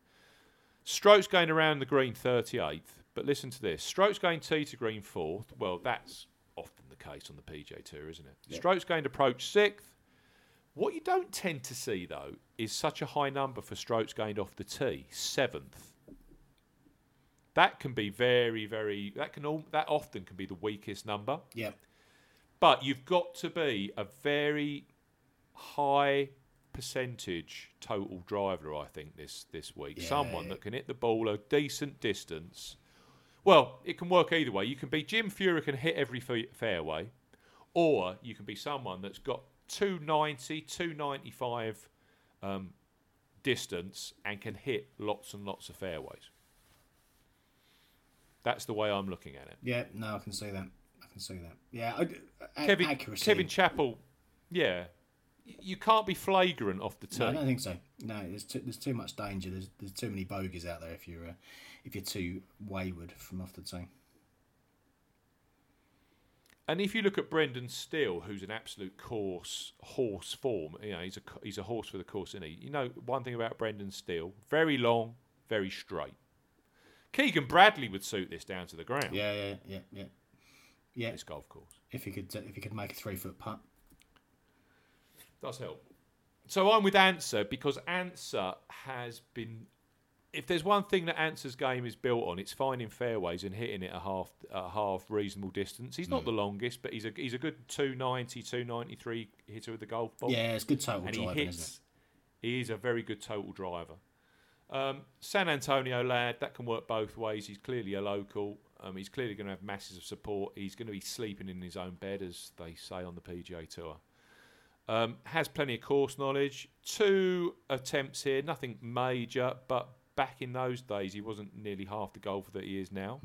Strokes gained around the green 38th. But listen to this. Strokes gained tee to green 4th. Well, that's often the case on the PGA Tour, isn't it?
Yeah.
Strokes gained approach 6th. What you don't tend to see, though, is such a high number for strokes gained off the tee, 7th. That can be very, very. That can all. That often can be the weakest number.
yeah,
But you've got to be a very high percentage total driver. I think this this week,
Yeah.
someone that can hit the ball a decent distance. Well, it can work either way. You can be Jim Furyk and hit every fa- fairway, or you can be someone that's got 290, 295 um, distance and can hit lots and lots of fairways. That's the way I'm looking at it.
Yeah, no, I can see that. I can see that. Yeah, I, a-
Kevin
accuracy.
Kevin Chappell, yeah, you can't be flagrant off the
No, I don't think so. No, there's too, there's too much danger. There's there's too many bogeys out there if you're uh, if you're too wayward from off the tee.
And if you look at Brendan Steele, who's an absolute course horse form, you know he's a he's a horse for the course, isn't he? You know one thing about Brendan Steele: very long, very straight. Keegan Bradley would suit this down to the ground.
Yeah, yeah, yeah, yeah. Yeah,
This golf course
if you could if you could make a three foot putt.
Does help. So I'm with Ancer because Ancer has been. If there's one thing that Ancer's game is built on, it's finding fairways and hitting it a half a half reasonable distance. He's not the longest, but he's a he's a good 290, 293 hitter with the golf ball.
Yeah, it's good total
and he
driving,
hits. He is a very good total driver. Um, San Antonio lad, that can work both ways. He's clearly a local. Um, he's clearly going to have masses of support. He's going to be sleeping in his own bed, as they say on the PGA Tour. Um, has plenty of course knowledge. Two attempts here, nothing major, but back in those days, he wasn't nearly half the golfer that he is now.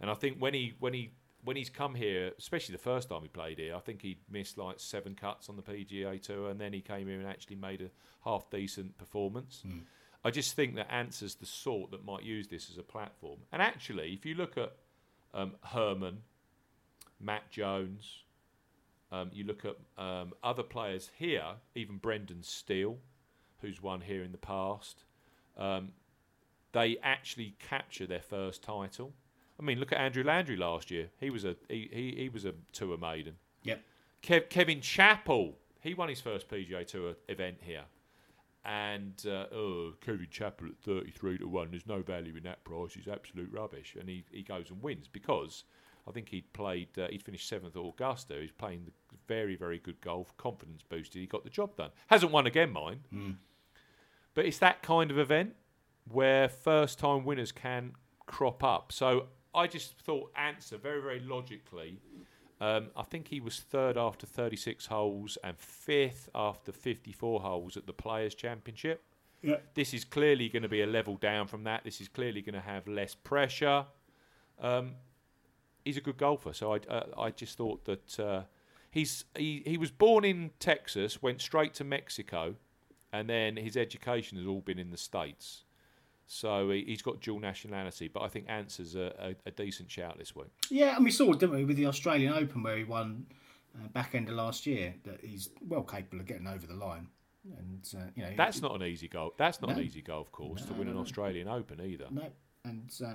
And I think when he when he when he's come here, especially the first time he played here, I think he missed like seven cuts on the PGA Tour, and then he came here and actually made a half decent performance. I just think that Ancer's the sort that might use this as a platform. And actually, if you look at um, Herman, Matt Jones, um, you look at um, other players here, even Brendan Steele, who's won here in the past. Um, they actually capture their first title. I mean, look at Andrew Landry last year. He was a he, he, he was a tour maiden.
Yep.
Kev, Kevin Chappell, he won his first PGA Tour event here. And uh, oh, Kevin Chappell at thirty-three to one. There's no value in that price. He's absolute rubbish. And he, he goes and wins because I think he'd played. Uh, he'd finished seventh at Augusta. He's playing the very very good golf, confidence boosted. He got the job done. Hasn't won again, mind. But it's that kind of event where first time winners can crop up. So I just thought Ancer very, very logically. Um, I think he was third after 36 holes and fifth after 54 holes at the Players' Championship.
Yeah.
This is clearly going to be a level down from that. This is clearly going to have less pressure. Um, he's a good golfer, so I, uh, I just thought that uh, he's he, he was born in Texas, went straight to Mexico, and then his education has all been in the states. So he, he's got dual nationality, but I think Ancer's a, a, a decent shout this week.
Yeah, and we saw, didn't we, with the Australian Open where he won uh, back end of last year, that he's well capable of getting over the line. And uh, you know,
That's not an easy golf. That's not an
No.
easy golf course to win
no,
an
no.
Australian Open either.
no. And uh,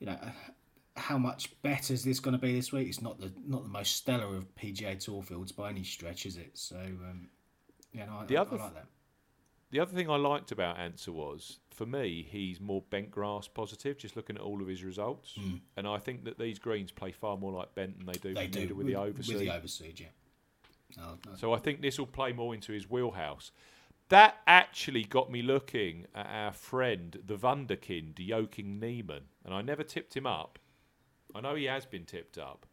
you know, how much better is this going to be this week? It's not the not the most stellar of PGA Tour fields by any stretch, is it? So um, yeah, no, I,
The
I,
other
I like that.
The other thing I liked about Ancer was, for me, he's more bent grass positive. Just looking at all of his results, and I think that these greens play far more like bent than they do,
They do
with, the overseas.
With the overseed, yeah. No, no.
So I think this will play more into his wheelhouse. That actually got me looking at our friend, the Wunderkind, Joaquin Niemann. And I never tipped him up. I know he has been tipped up.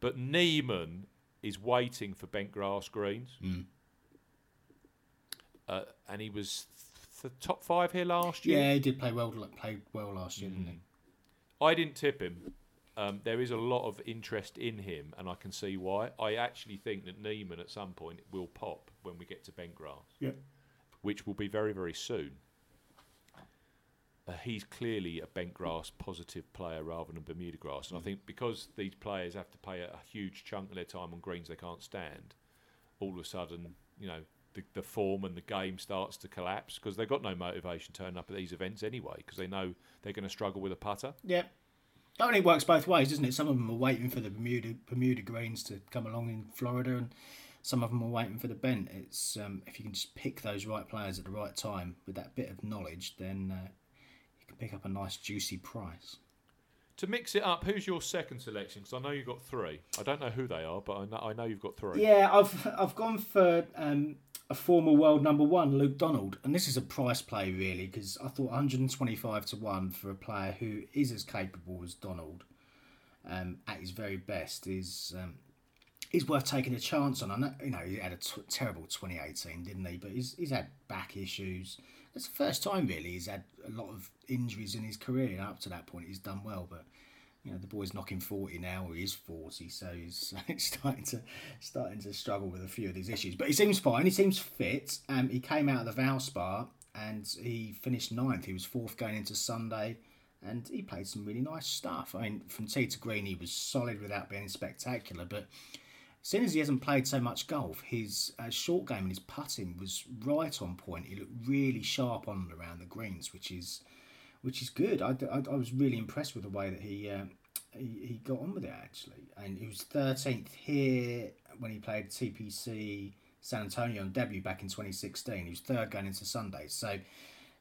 But Niemann is waiting for bent grass greens. Uh, and he was th- the top five here last year.
Yeah, he did play well. Played well last year, didn't he?
I didn't tip him. Um, there is a lot of interest in him, and I can see why. I actually think that Niemann at some point will pop when we get to Bentgrass,
Yeah.
which will be very, very soon. Uh, he's clearly a bent grass positive player rather than Bermuda grass, and I think because these players have to pay a, a huge chunk of their time on greens they can't stand, all of a sudden, you know, the, the form and the game starts to collapse because they've got no motivation turning up at these events anyway because they know they're going to struggle with a putter.
Yeah. I mean, it works both ways, doesn't it? Some of them are waiting for the Bermuda Bermuda greens to come along in Florida, and some of them are waiting for the bent. It's um, if you can just pick those right players at the right time with that bit of knowledge, then uh, can pick up a nice juicy price.
To mix it up, who's your second selection? Because I know you've got three. I don't know who they are, but I know, I know you've got three.
Yeah, I've I've gone for um, a former world number one, Luke Donald, and this is a price play really because I thought 125 to one for a player who is as capable as Donald um, at his very best is um, is worth taking a chance on. I know you know he had a t- terrible 2018, didn't he? But he's he's had back issues. It's the first time really he's had a lot of injuries in his career. And up to that point, he's done well, but you know the boy's knocking 40 now or he is 40 so he's starting to starting to struggle with a few of these issues. But he seems fine he seems fit. Um, he came out of the Valspar and he finished ninth. He was fourth going into Sunday and he played some really nice stuff. I mean from tee to green he was solid without being spectacular but Seeing as he hasn't played so much golf, his uh, short game and his putting was right on point. He looked really sharp on and around the greens, which is which is good. I, I, I was really impressed with the way that he, uh, he he got on with it actually, and he was thirteenth here when he played TPC San Antonio on debut back in 2016. He was third going into Sunday, so.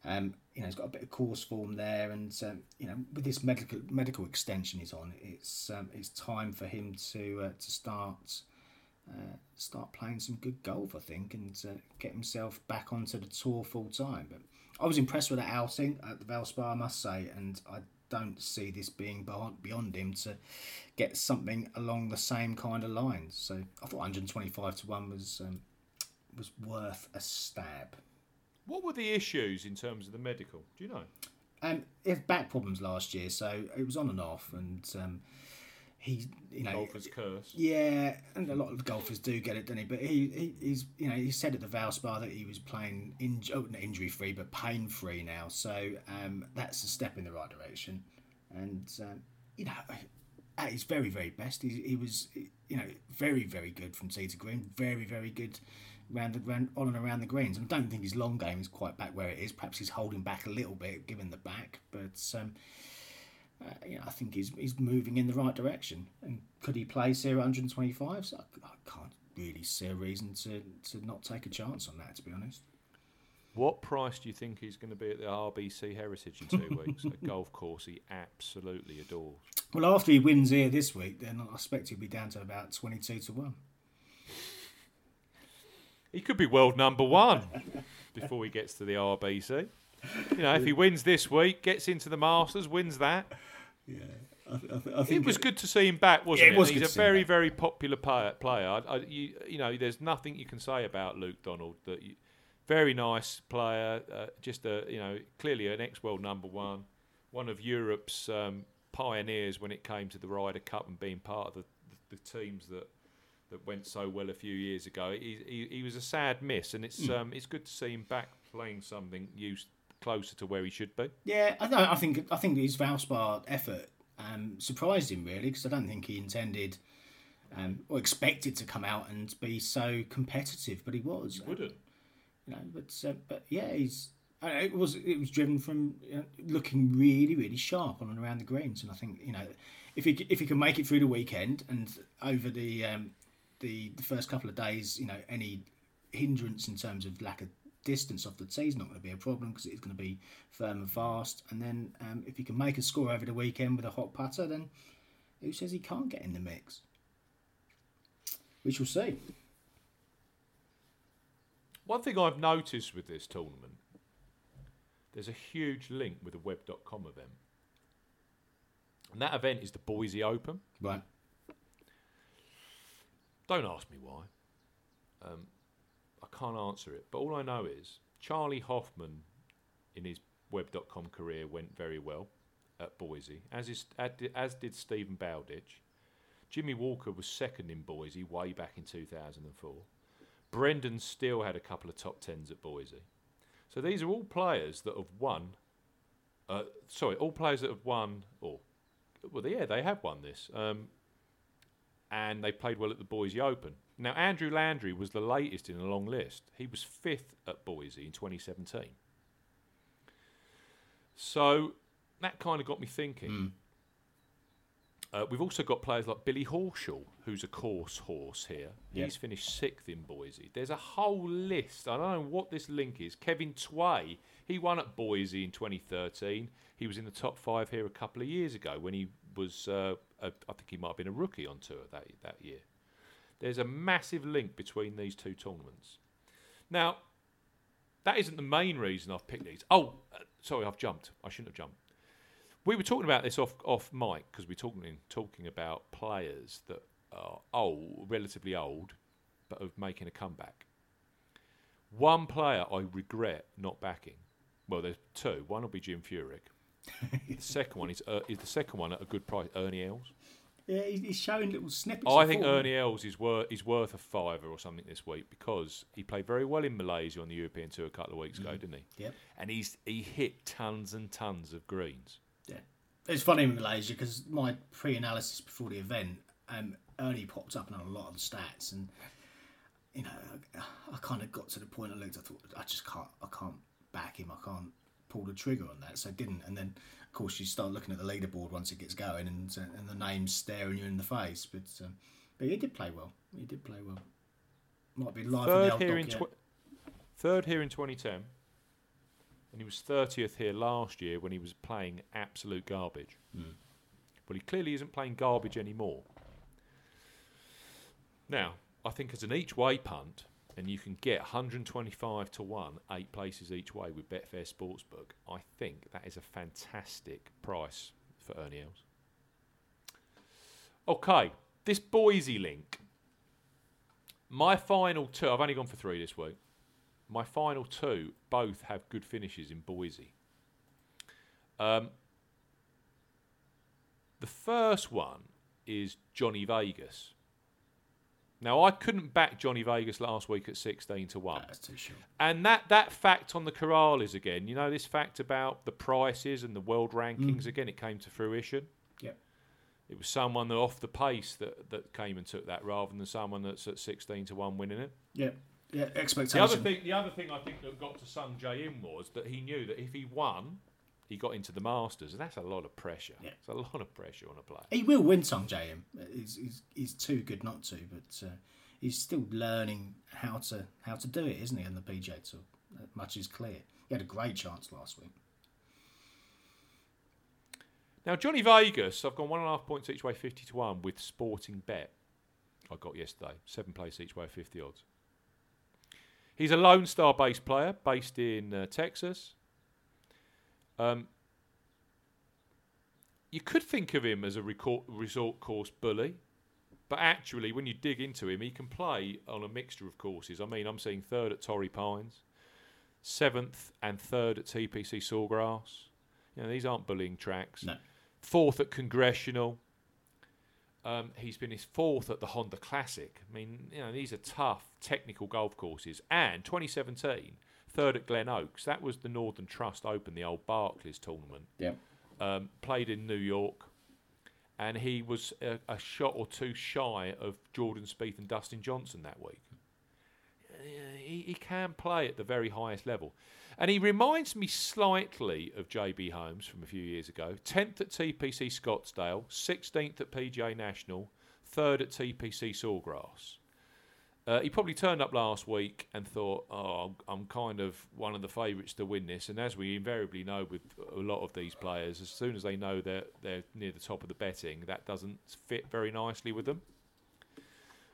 Um, you know, he's got a bit of course form there, and um, you know, with this medical medical extension he's on, it's um, it's time for him to uh, to start uh, start playing some good golf, I think, and uh, get himself back onto the tour full time. But I was impressed with that outing at the Valspar, I must say, and I don't see this being beyond him to get something along the same kind of lines. So I thought 125 to one was um, was worth a stab.
What were the issues in terms of the medical? Do you know?
Um, he had back problems last year, so it was on and off, and um, he, you know,
golfer's curse.
Yeah, and a lot of golfers do get it, don't he? But he, he he's, you know, he said at the Valspar that he was playing in, oh, not injury free, but pain free now. So um, that's a step in the right direction. And um, you know, at his very, very best, he, he was, you know, very, very good from tee to green. Very, very good round, round on and around the greens. And I don't think his long game is quite back where it is. Perhaps he's holding back a little bit, given the back, but. Um, uh, you know, I think he's he's moving in the right direction. And could he play here 125? So I, I can't really see a reason to, to not take a chance on that, to be honest.
What price do you think he's going to be at the RBC Heritage in two weeks? A golf course he absolutely adores.
Well, after he wins here this week, then I expect he'll be down to about 22 to 1.
He could be world number one before he gets to the RBC. You know, if he wins this week, gets into the Masters, wins that.
Yeah. I, I, I think
it was good to see him back, wasn't
yeah, it? Was
He's a very, very popular player. player. I, you, you, know, there's nothing you can say about Luke Donald. That you, very nice player, uh, just a you know clearly an ex-world number one, one of Europe's um, pioneers when it came to the Ryder Cup and being part of the, the, the teams that that went so well a few years ago. He, he, he was a sad miss, and it's mm. um, it's good to see him back playing something used closer to where he should be.
Yeah, I, I think I think his Valspar effort um, surprised him really because I don't think he intended um, or expected to come out and be so competitive, but he was.
He wouldn't.
You know, but uh, but yeah, he's. Uh, it was it was driven from you know, looking really really sharp on and around the greens, and I think you know if he if he can make it through the weekend and over the um, the the first couple of days, you know any hindrance in terms of lack of distance off the tee is not going to be a problem because it's going to be firm and fast. And then um, if he can make a score over the weekend with a hot putter, then who says he can't get in the mix? We shall see.
One thing I've noticed with this tournament, there's a huge link with the web.com event. And that event is the Boise Open.
Right.
Don't ask me why. Um, can't answer it. But all I know is Charley Hoffman, in his web.com career, went very well at Boise, as, is, as did Steven Bowditch. Jimmy Walker was second in Boise way back in 2004. Brendan Steele had a couple of top tens at Boise. So these are all players that have won. Uh, sorry, all players that have won, or well, yeah, they have won this, um, and they played well at the Boise Open. Now, Andrew Landry was the latest in a long list. He was fifth at Boise in 2017. So that kind of got me thinking. Mm. Uh, we've also got players like Billy Horschel, who's a course horse here. Yep. He's finished sixth in Boise. There's a whole list. I don't know what this link is. Kevin Tway, he won at Boise in 2013. He was in the top five here a couple of years ago when he was, uh, a, I think he might have been a rookie on tour that that year. There's a massive link between these two tournaments. Now, that isn't the main reason I've picked these. Oh, uh, sorry, I've jumped. I shouldn't have jumped. We were talking about this off off mic because we're talking talking about players that are old, relatively old, but of making a comeback. One player I regret not backing. Well, there's two. One will be Jim Furyk. the second one is uh, is the second one at a good price. Ernie Els.
Yeah, he's showing little snippets.
Oh, I think
form.
Ernie Els is worth is worth a fiver or something this week because he played very well in Malaysia on the European Tour a couple of weeks ago, didn't he?
Yep.
And he's he hit tons and tons of greens.
Yeah. It's funny in Malaysia because my pre-analysis before the event, um, Ernie popped up on a lot of the stats, and you know, I, I kind of got to the point I looked. I thought, I just can't, I can't back him. I can't pull the trigger on that, so didn't. And then, of course, you start looking at the leaderboard once it gets going, and uh, and the names staring you in the face. But um, but he did play well. He did play well. Might be live in the
Third
old
here in tw- third here in 2010, and he was thirtieth here last year when he was playing absolute garbage. Well, he clearly isn't playing garbage anymore. Now, I think as an each way punt, and you can get 125 to 1, eight places each way with Betfair Sportsbook, I think that is a fantastic price for Ernie Els. Okay, this Boise link. My final two, I've only gone for three this week. My final two both have good finishes in Boise. Um, the first one is Johnny Vegas. Now I couldn't back Johnny Vegas last week at sixteen to one,
That's too short.
and that that fact on the Corales again. You know this fact about the prices and the world rankings mm. again. It came to fruition.
Yep.
It was someone that off the pace that, that came and took that rather than someone that's at sixteen to one winning it.
Yep. Yeah. Expectation.
The other thing, the other thing I think that got to Sung Jae Im was that he knew that if he won, he got into the Masters, and that's a lot of pressure.
Yeah.
It's a lot of pressure on a player.
He will win Sung Jae. He's, he's, he's too good not to, but uh, he's still learning how to how to do it, isn't he? On the PGA Tour, much is clear. He had a great chance last week.
Now Johnny Vegas, I've gone one and a half points each way, fifty to one with Sporting Bet. I got yesterday, seven place each way, fifty odds. He's a Lone Star based player, based in uh, Texas. Um, you could think of him as a resort course bully, but actually, when you dig into him, he can play on a mixture of courses. I mean, I'm seeing third at Torrey Pines, seventh and third at TPC Sawgrass. You know, these aren't bullying tracks.
No.
Fourth at Congressional. Um, he's been his fourth at the Honda Classic. I mean, you know, these are tough technical golf courses. And 2017, third at Glen Oaks. That was the Northern Trust Open, the old Barclays tournament.
Yep.
Um, played in New York, and he was a, a shot or two shy of Jordan Spieth and Dustin Johnson that week. He, he can play at the very highest level. And he reminds me slightly of JB Holmes from a few years ago. 10th at TPC Scottsdale, 16th at PGA National, 3rd at TPC Sawgrass. Uh, he probably turned up last week and thought, "Oh, I'm kind of one of the favourites to win this." And as we invariably know with a lot of these players, as soon as they know they're they're near the top of the betting, that doesn't fit very nicely with them.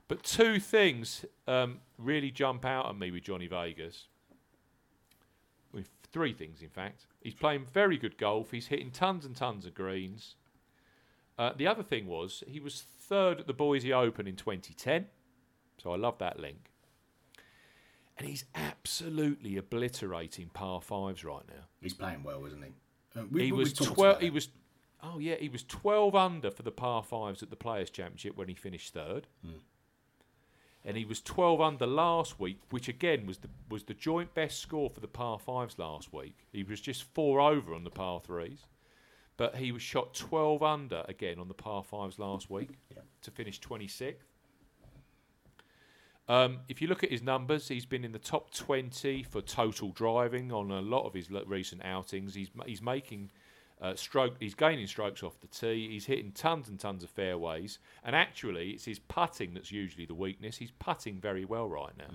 But two things um, really jump out at me with Johnny Vegas. With three things, in fact, he's playing very good golf. He's hitting tons and tons of greens. Uh, the other thing was he was third at the Boise Open in 2010. So I love that link. And he's absolutely obliterating par fives right now.
He's playing well, isn't he? Uh, we-
he
we
was twelve. He was, oh yeah, he was twelve under for the par fives at the Players Championship when he finished third.
Hmm.
And he was twelve under last week, which again was the was the joint best score for the par fives last week. He was just four over on the par threes, but he was shot twelve under again on the par fives last week
Yeah.
to finish twenty sixth. Um, if you look at his numbers, he's been in the top 20 for total driving on a lot of his recent outings. He's he's making uh, stroke. He's gaining strokes off the tee. He's hitting tons and tons of fairways. And actually, it's his putting that's usually the weakness. He's putting very well right now.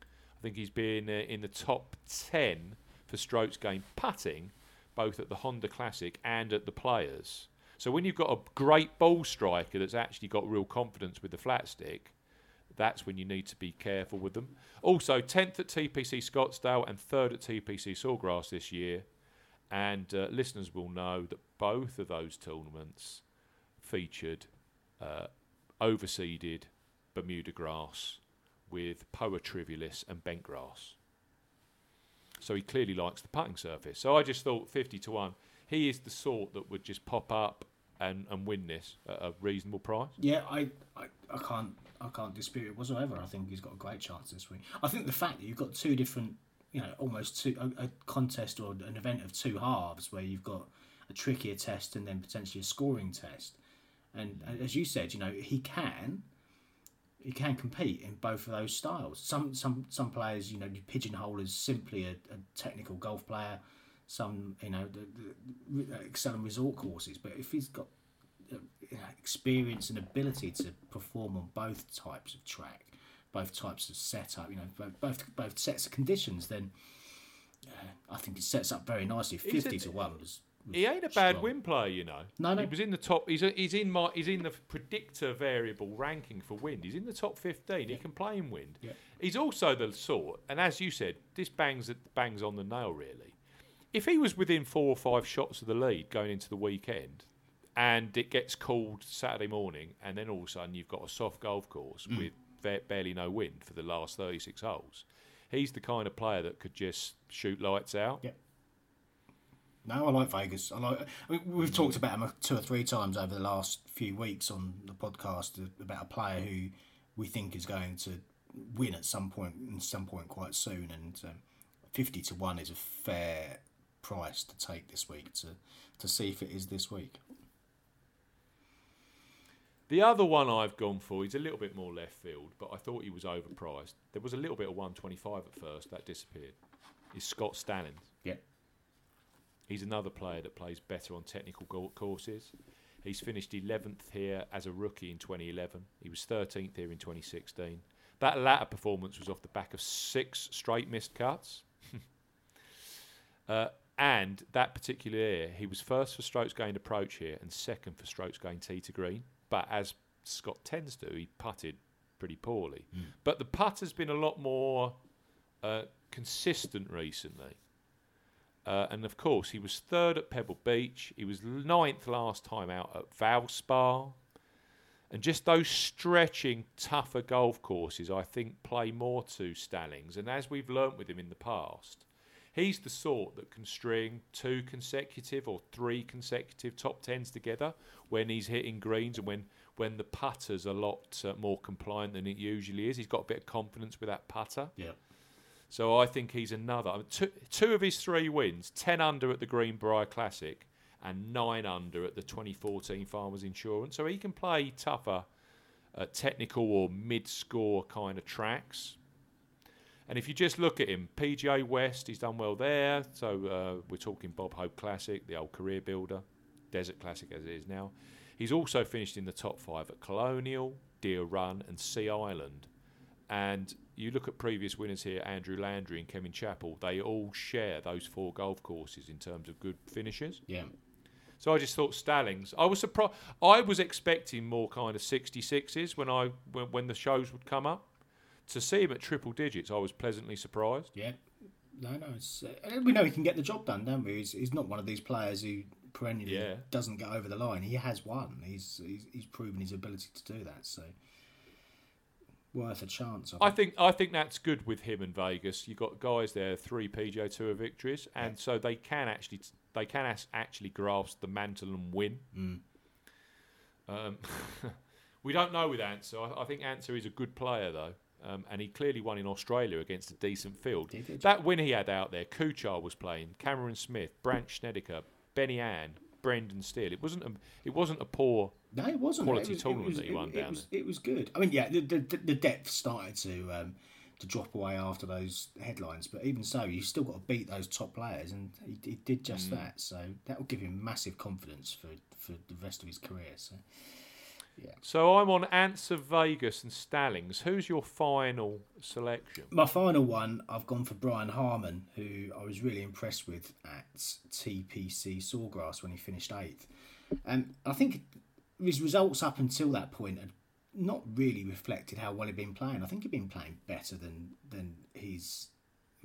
I think he's been uh, in the top 10 for strokes gained putting, both at the Honda Classic and at the Players. So when you've got a great ball striker that's actually got real confidence with the flat stick, that's when you need to be careful with them. Also, 10th at TPC Scottsdale and 3rd at TPC Sawgrass this year. And uh, listeners will know that both of those tournaments featured uh, overseeded Bermuda grass with Poa trivialis and bent grass. So he clearly likes the putting surface. So I just thought 50 to 1, he is the sort that would just pop up and, and win this at a reasonable price.
Yeah, I, I, I can't I can't dispute it whatsoever. I think he's got a great chance this week. I think the fact that you've got two different, you know, almost two a, a contest or an event of two halves where you've got a trickier test and then potentially a scoring test, and mm. as you said, you know, he can he can compete in both of those styles. Some some some players, you know, you pigeonhole as simply a, a technical golf player. Some, you know, the, the, excel in resort courses. But if he's got uh, you know, experience and ability to perform on both types of track, both types of setup, you know, both both, both sets of conditions, then uh, I think it sets up very nicely. Fifty to one was
he ain't a bad win player, you know.
No, no.
He was in the top. He's a, he's in my he's in the predictor variable ranking for wind. He's in the top fifteen. Yeah. He can play in wind.
Yeah.
He's also the sort, and as you said, this bangs bangs on the nail really. If he was within four or five shots of the lead going into the weekend, and it gets called Saturday morning, and then all of a sudden you've got a soft golf course mm. with barely no wind for the last thirty six holes. He's the kind of player that could just shoot lights out.
Yeah. No, I like Vegas. I like. I mean, we've talked about him two or three times over the last few weeks on the podcast about a player who we think is going to win at some point, at some point quite soon. And um, fifty to one is a fair price to take this week to to see if it is this week.
The other one I've gone for, he's a little bit more left field, but I thought he was overpriced. There was a little bit of 125 at first, that disappeared. Is Scott Stallings.
Yeah.
He's another player that plays better on technical courses. He's finished 11th here as a rookie in 2011. He was 13th here in 2016. That latter performance was off the back of six straight missed cuts. uh, and that particular year, he was first for strokes gained approach here and second for strokes gained tee to green. But as Scott tends to, he putted pretty poorly. Mm. But the putt has been a lot more uh, consistent recently. Uh, and of course, he was third at Pebble Beach. He was ninth last time out at Valspar. And just those stretching, tougher golf courses, I think, play more to Stallings. And as we've learnt with him in the past, he's the sort that can string two consecutive or three consecutive top tens together when he's hitting greens and when, when the putter's a lot uh, more compliant than it usually is. He's got a bit of confidence with that putter.
Yeah.
So I think he's another. I mean, two, two of his three wins 10 under at the Greenbrier Classic and 9 under at the 2014 Farmers Insurance. So he can play tougher uh, technical or mid score kind of tracks. And if you just look at him, PGA West, he's done well there. So uh, we're talking Bob Hope Classic, the old CareerBuilder, Desert Classic as it is now. He's also finished in the top five at Colonial, Deere Run, and Sea Island. And you look at previous winners here, Andrew Landry and Kevin Chappell, they all share those four golf courses in terms of good finishes.
Yeah.
So I just thought Stallings. I was surprised. I was expecting more kind of 66s when I when, when the shows would come up. To see him at triple digits, I was pleasantly surprised.
Yeah. No, no. Uh, we know he can get the job done, don't we? He's, he's not one of these players who perennially yeah. doesn't get over the line. He has won. He's, he's he's proven his ability to do that. So worth a chance.
I think. I think I think that's good with him and Vegas. You've got guys there, three PGA Tour victories, and yeah. so they can actually they can actually grasp the mantle and win.
Mm.
Um, we don't know with Ancer. I, I, think Ancer is a good player though. Um, and he clearly won in Australia against a decent field. That win he had out there, Kuchar was playing, Cameron Smith, Brandt Snedeker, Benny Ann, Brendan Steele. It wasn't a, it wasn't a poor
no, it wasn't
quality
it was,
tournament
it was,
that he won
it,
down
it was,
there.
It was good. I mean, yeah, the the, the depth started to um, to drop away after those headlines, but even so, you still got to beat those top players, and he, he did just mm. that. So that will give him massive confidence for for the rest of his career. So. Yeah.
So I'm on Ancer Vegas and Stallings. Who's your final selection?
My final one, I've gone for Brian Harman, who I was really impressed with at TPC Sawgrass when he finished eighth. And I think his results up until that point had not really reflected how well he'd been playing. I think he'd been playing better than than his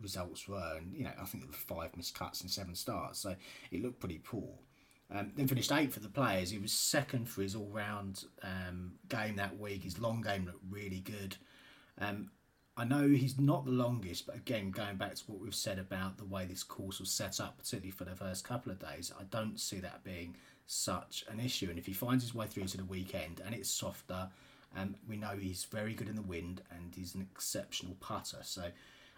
results were, and you know I think there were five missed cuts and seven starts, so it looked pretty poor. Um, then finished eighth for the players. He was second for his all-round um, game that week. His long game looked really good. Um, I know he's not the longest, but again, going back to what we've said about the way this course was set up, particularly for the first couple of days, I don't see that being such an issue. And if he finds his way through to the weekend and it's softer, um, we know he's very good in the wind and he's an exceptional putter. So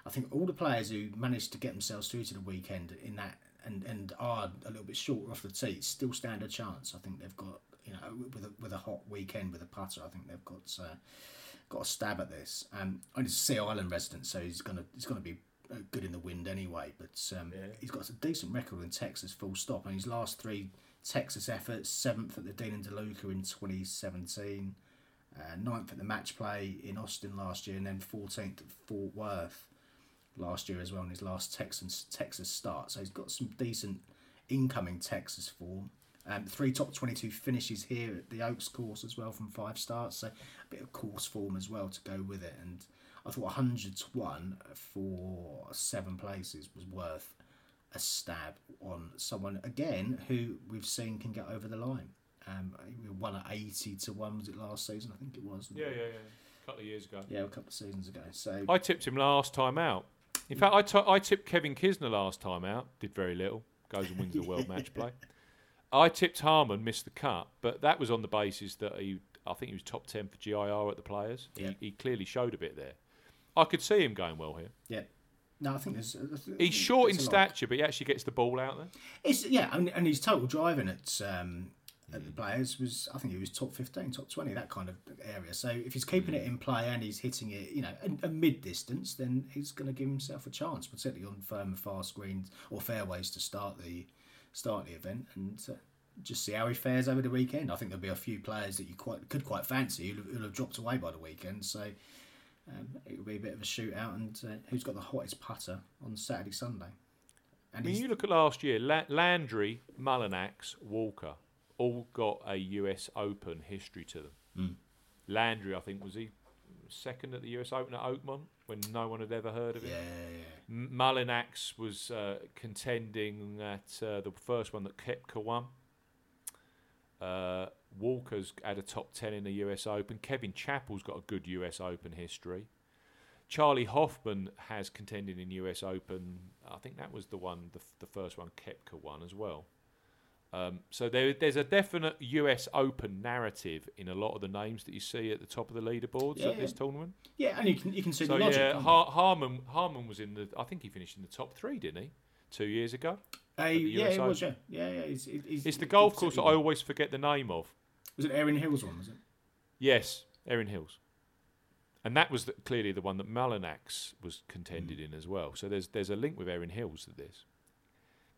I think all the players who managed to get themselves through to the weekend in that and, and are a little bit shorter off the tee still stand a chance. I think they've got you know with a, with a hot weekend with a putter, I think they've got uh, got a stab at this. Um, and he's a Sea Island resident, so he's gonna he's gonna be uh, good in the wind anyway. But um,
Yeah.
he's got a decent record in Texas, full stop. And his last three Texas efforts: seventh at the Dean and DeLuca in 2017, uh, ninth at the match play in Austin last year, and then 14th at Fort Worth last year as well in his last Texas Texas start. So he's got some decent incoming Texas form. Um, three top 22 finishes here at the Oaks course as well from five starts. So a bit of course form as well to go with it. And I thought 100 to 1 for seven places was worth a stab on someone, again, who we've seen can get over the line. Um, we won at 80 to 1, was it last season? I think it was.
Yeah, yeah, yeah. A couple of years ago.
Yeah, a couple of seasons ago. So
I tipped him last time out. In fact, I tipped Kevin Kisner last time out. Did very little. Goes and wins the world match play. I tipped Harman, missed the cut, but that was on the basis that he, I think he was top ten for GIR at the Players.
Yeah.
He, he clearly showed a bit there. I could see him going well here.
Yeah. No, I think there's. there's-
He's short in stature, but he actually gets the ball out there.
It's yeah, and, and his total driving at um, at the players was I think he was top fifteen, top twenty, that kind of area. So if he's keeping it in play and he's hitting it, you know, a, a mid distance, then he's going to give himself a chance, particularly on firm and fast greens or fairways to start the start the event and. Uh, just see how he fares over the weekend. I think there'll be a few players that you quite could quite fancy who'll, who'll have dropped away by the weekend. So um, it'll be a bit of a shootout. And uh, who's got the hottest putter on Saturday, Sunday?
I
And
mean, you look at last year, La- Landry, Mullinax, Walker, all got a US Open history to them.
Mm.
Landry, I think, was he second at the US Open at Oakmont when no one had ever heard of him.
yeah, yeah.
M- Mullinax was uh, contending at uh, the first one that Koepka won. Uh, Walker's had a top 10 in the US Open. Kevin Chappell's got a good US Open history. Charley Hoffman has contended in US Open. I think that was the one, the, f- the first one Koepka won as well. Um, so there, there's a definite US Open narrative in a lot of the names that you see at the top of the leaderboards
Yeah,
at this tournament.
Yeah, and you can you can see
So
the logic.
yeah, Har- Harman Harman was in the. I think he finished in the top three, didn't he? Two years ago.
Uh, yeah, it was. Yeah, yeah, yeah. He's, he's,
It's the golf course that I always forget the name of.
Was it Erin Hills one? Was it?
Yes, Erin Hills. And that was the, clearly the one that Mullinax was contended in as well. So there's there's a link with Erin Hills to this.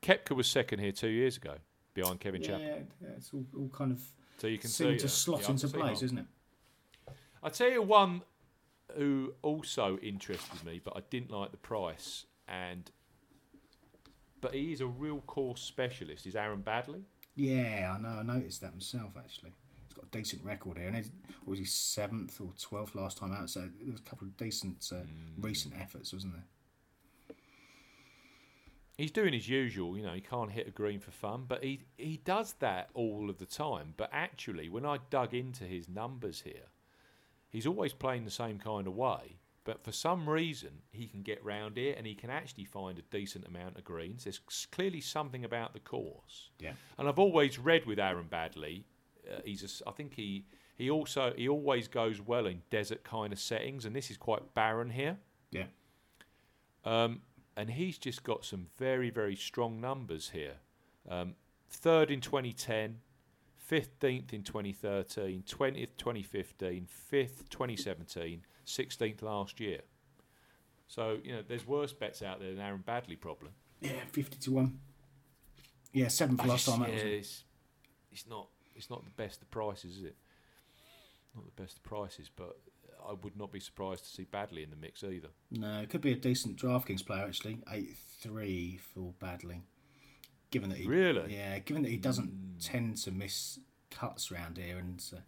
Koepka was second here two years ago behind Kevin
Yeah,
Chappell.
yeah, yeah, it's all, all kind of
So you can see
seem to
that.
slot
Yeah,
into place, isn't it?
I tell you one who also interested me, but I didn't like the price, and but he is a real course specialist. Is Aaron Baddeley?
Yeah, I know. I noticed that myself actually. He's got a decent record here, and he's, what was he seventh or twelfth last time out? So there was a couple of decent uh,
Hmm.
recent efforts, wasn't there?
He's doing his usual, you know. He can't hit a green for fun, but he he does that all of the time. But actually, when I dug into his numbers here, he's always playing the same kind of way. But for some reason, he can get round here, and he can actually find a decent amount of greens. There's clearly something about the course.
Yeah.
And I've always read with Aaron Baddeley, uh, he's a I think he he also he always goes well in desert kind of settings, and this is quite barren here.
Yeah.
Um, and he's just got some very very strong numbers here. Um, third in 2010, 15th in 2013, 20th 2015, 5th 2017, 16th last year. So you know there's worse bets out there than Aaron Baddeley probably.
Yeah, fifty to one. Yeah, seventh last time
yeah, it's, it's not it's not the best of prices, is it? Not the best of prices, but I would not be surprised to see Baddeley in the mix either.
No, it could be a decent DraftKings player actually. Eight three for Baddeley. Given that he
Really?
yeah, given that he doesn't tend to miss cuts round here, and uh,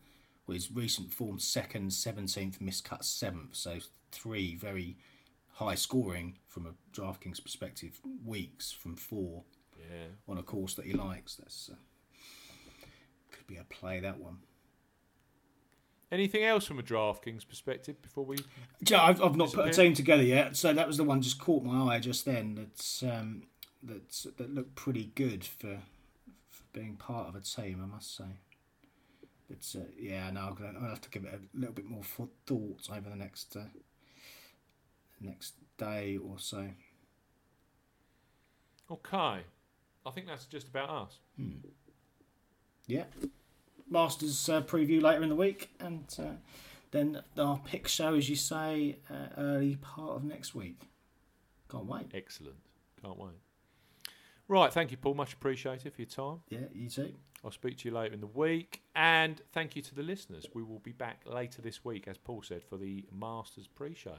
well, his recent form second, seventeenth, miscut seventh. So three very high scoring from a DraftKings perspective weeks from four
Yeah.
on a course that he likes. That's uh, could be a play that one.
Anything else from a DraftKings perspective before we?
Yeah, I've, I've not put a team together yet, so that was the one just caught my eye just then. That's um, that's that looked pretty good for for being part of a team, I must say. But uh, yeah, no, I'm gonna, I'll have to give it a little bit more thought over the next uh, next day or so.
Okay. I think that's just about us.
Yeah, Masters uh, preview later in the week, and uh, then our pick show, as you say, uh, early part of next week. Can't wait.
Excellent. Can't wait. Right. Thank you, Paul. Much appreciated for your time.
Yeah, you too.
I'll speak to you later in the week. And thank you to the listeners. We will be back later this week, as Paul said, for the Masters pre show.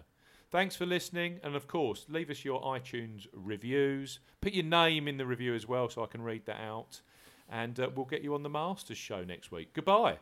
Thanks for listening. And of course, leave us your iTunes reviews. Put your name in the review as well so I can read that out. And uh, we'll get you on the Masters show next week. Goodbye.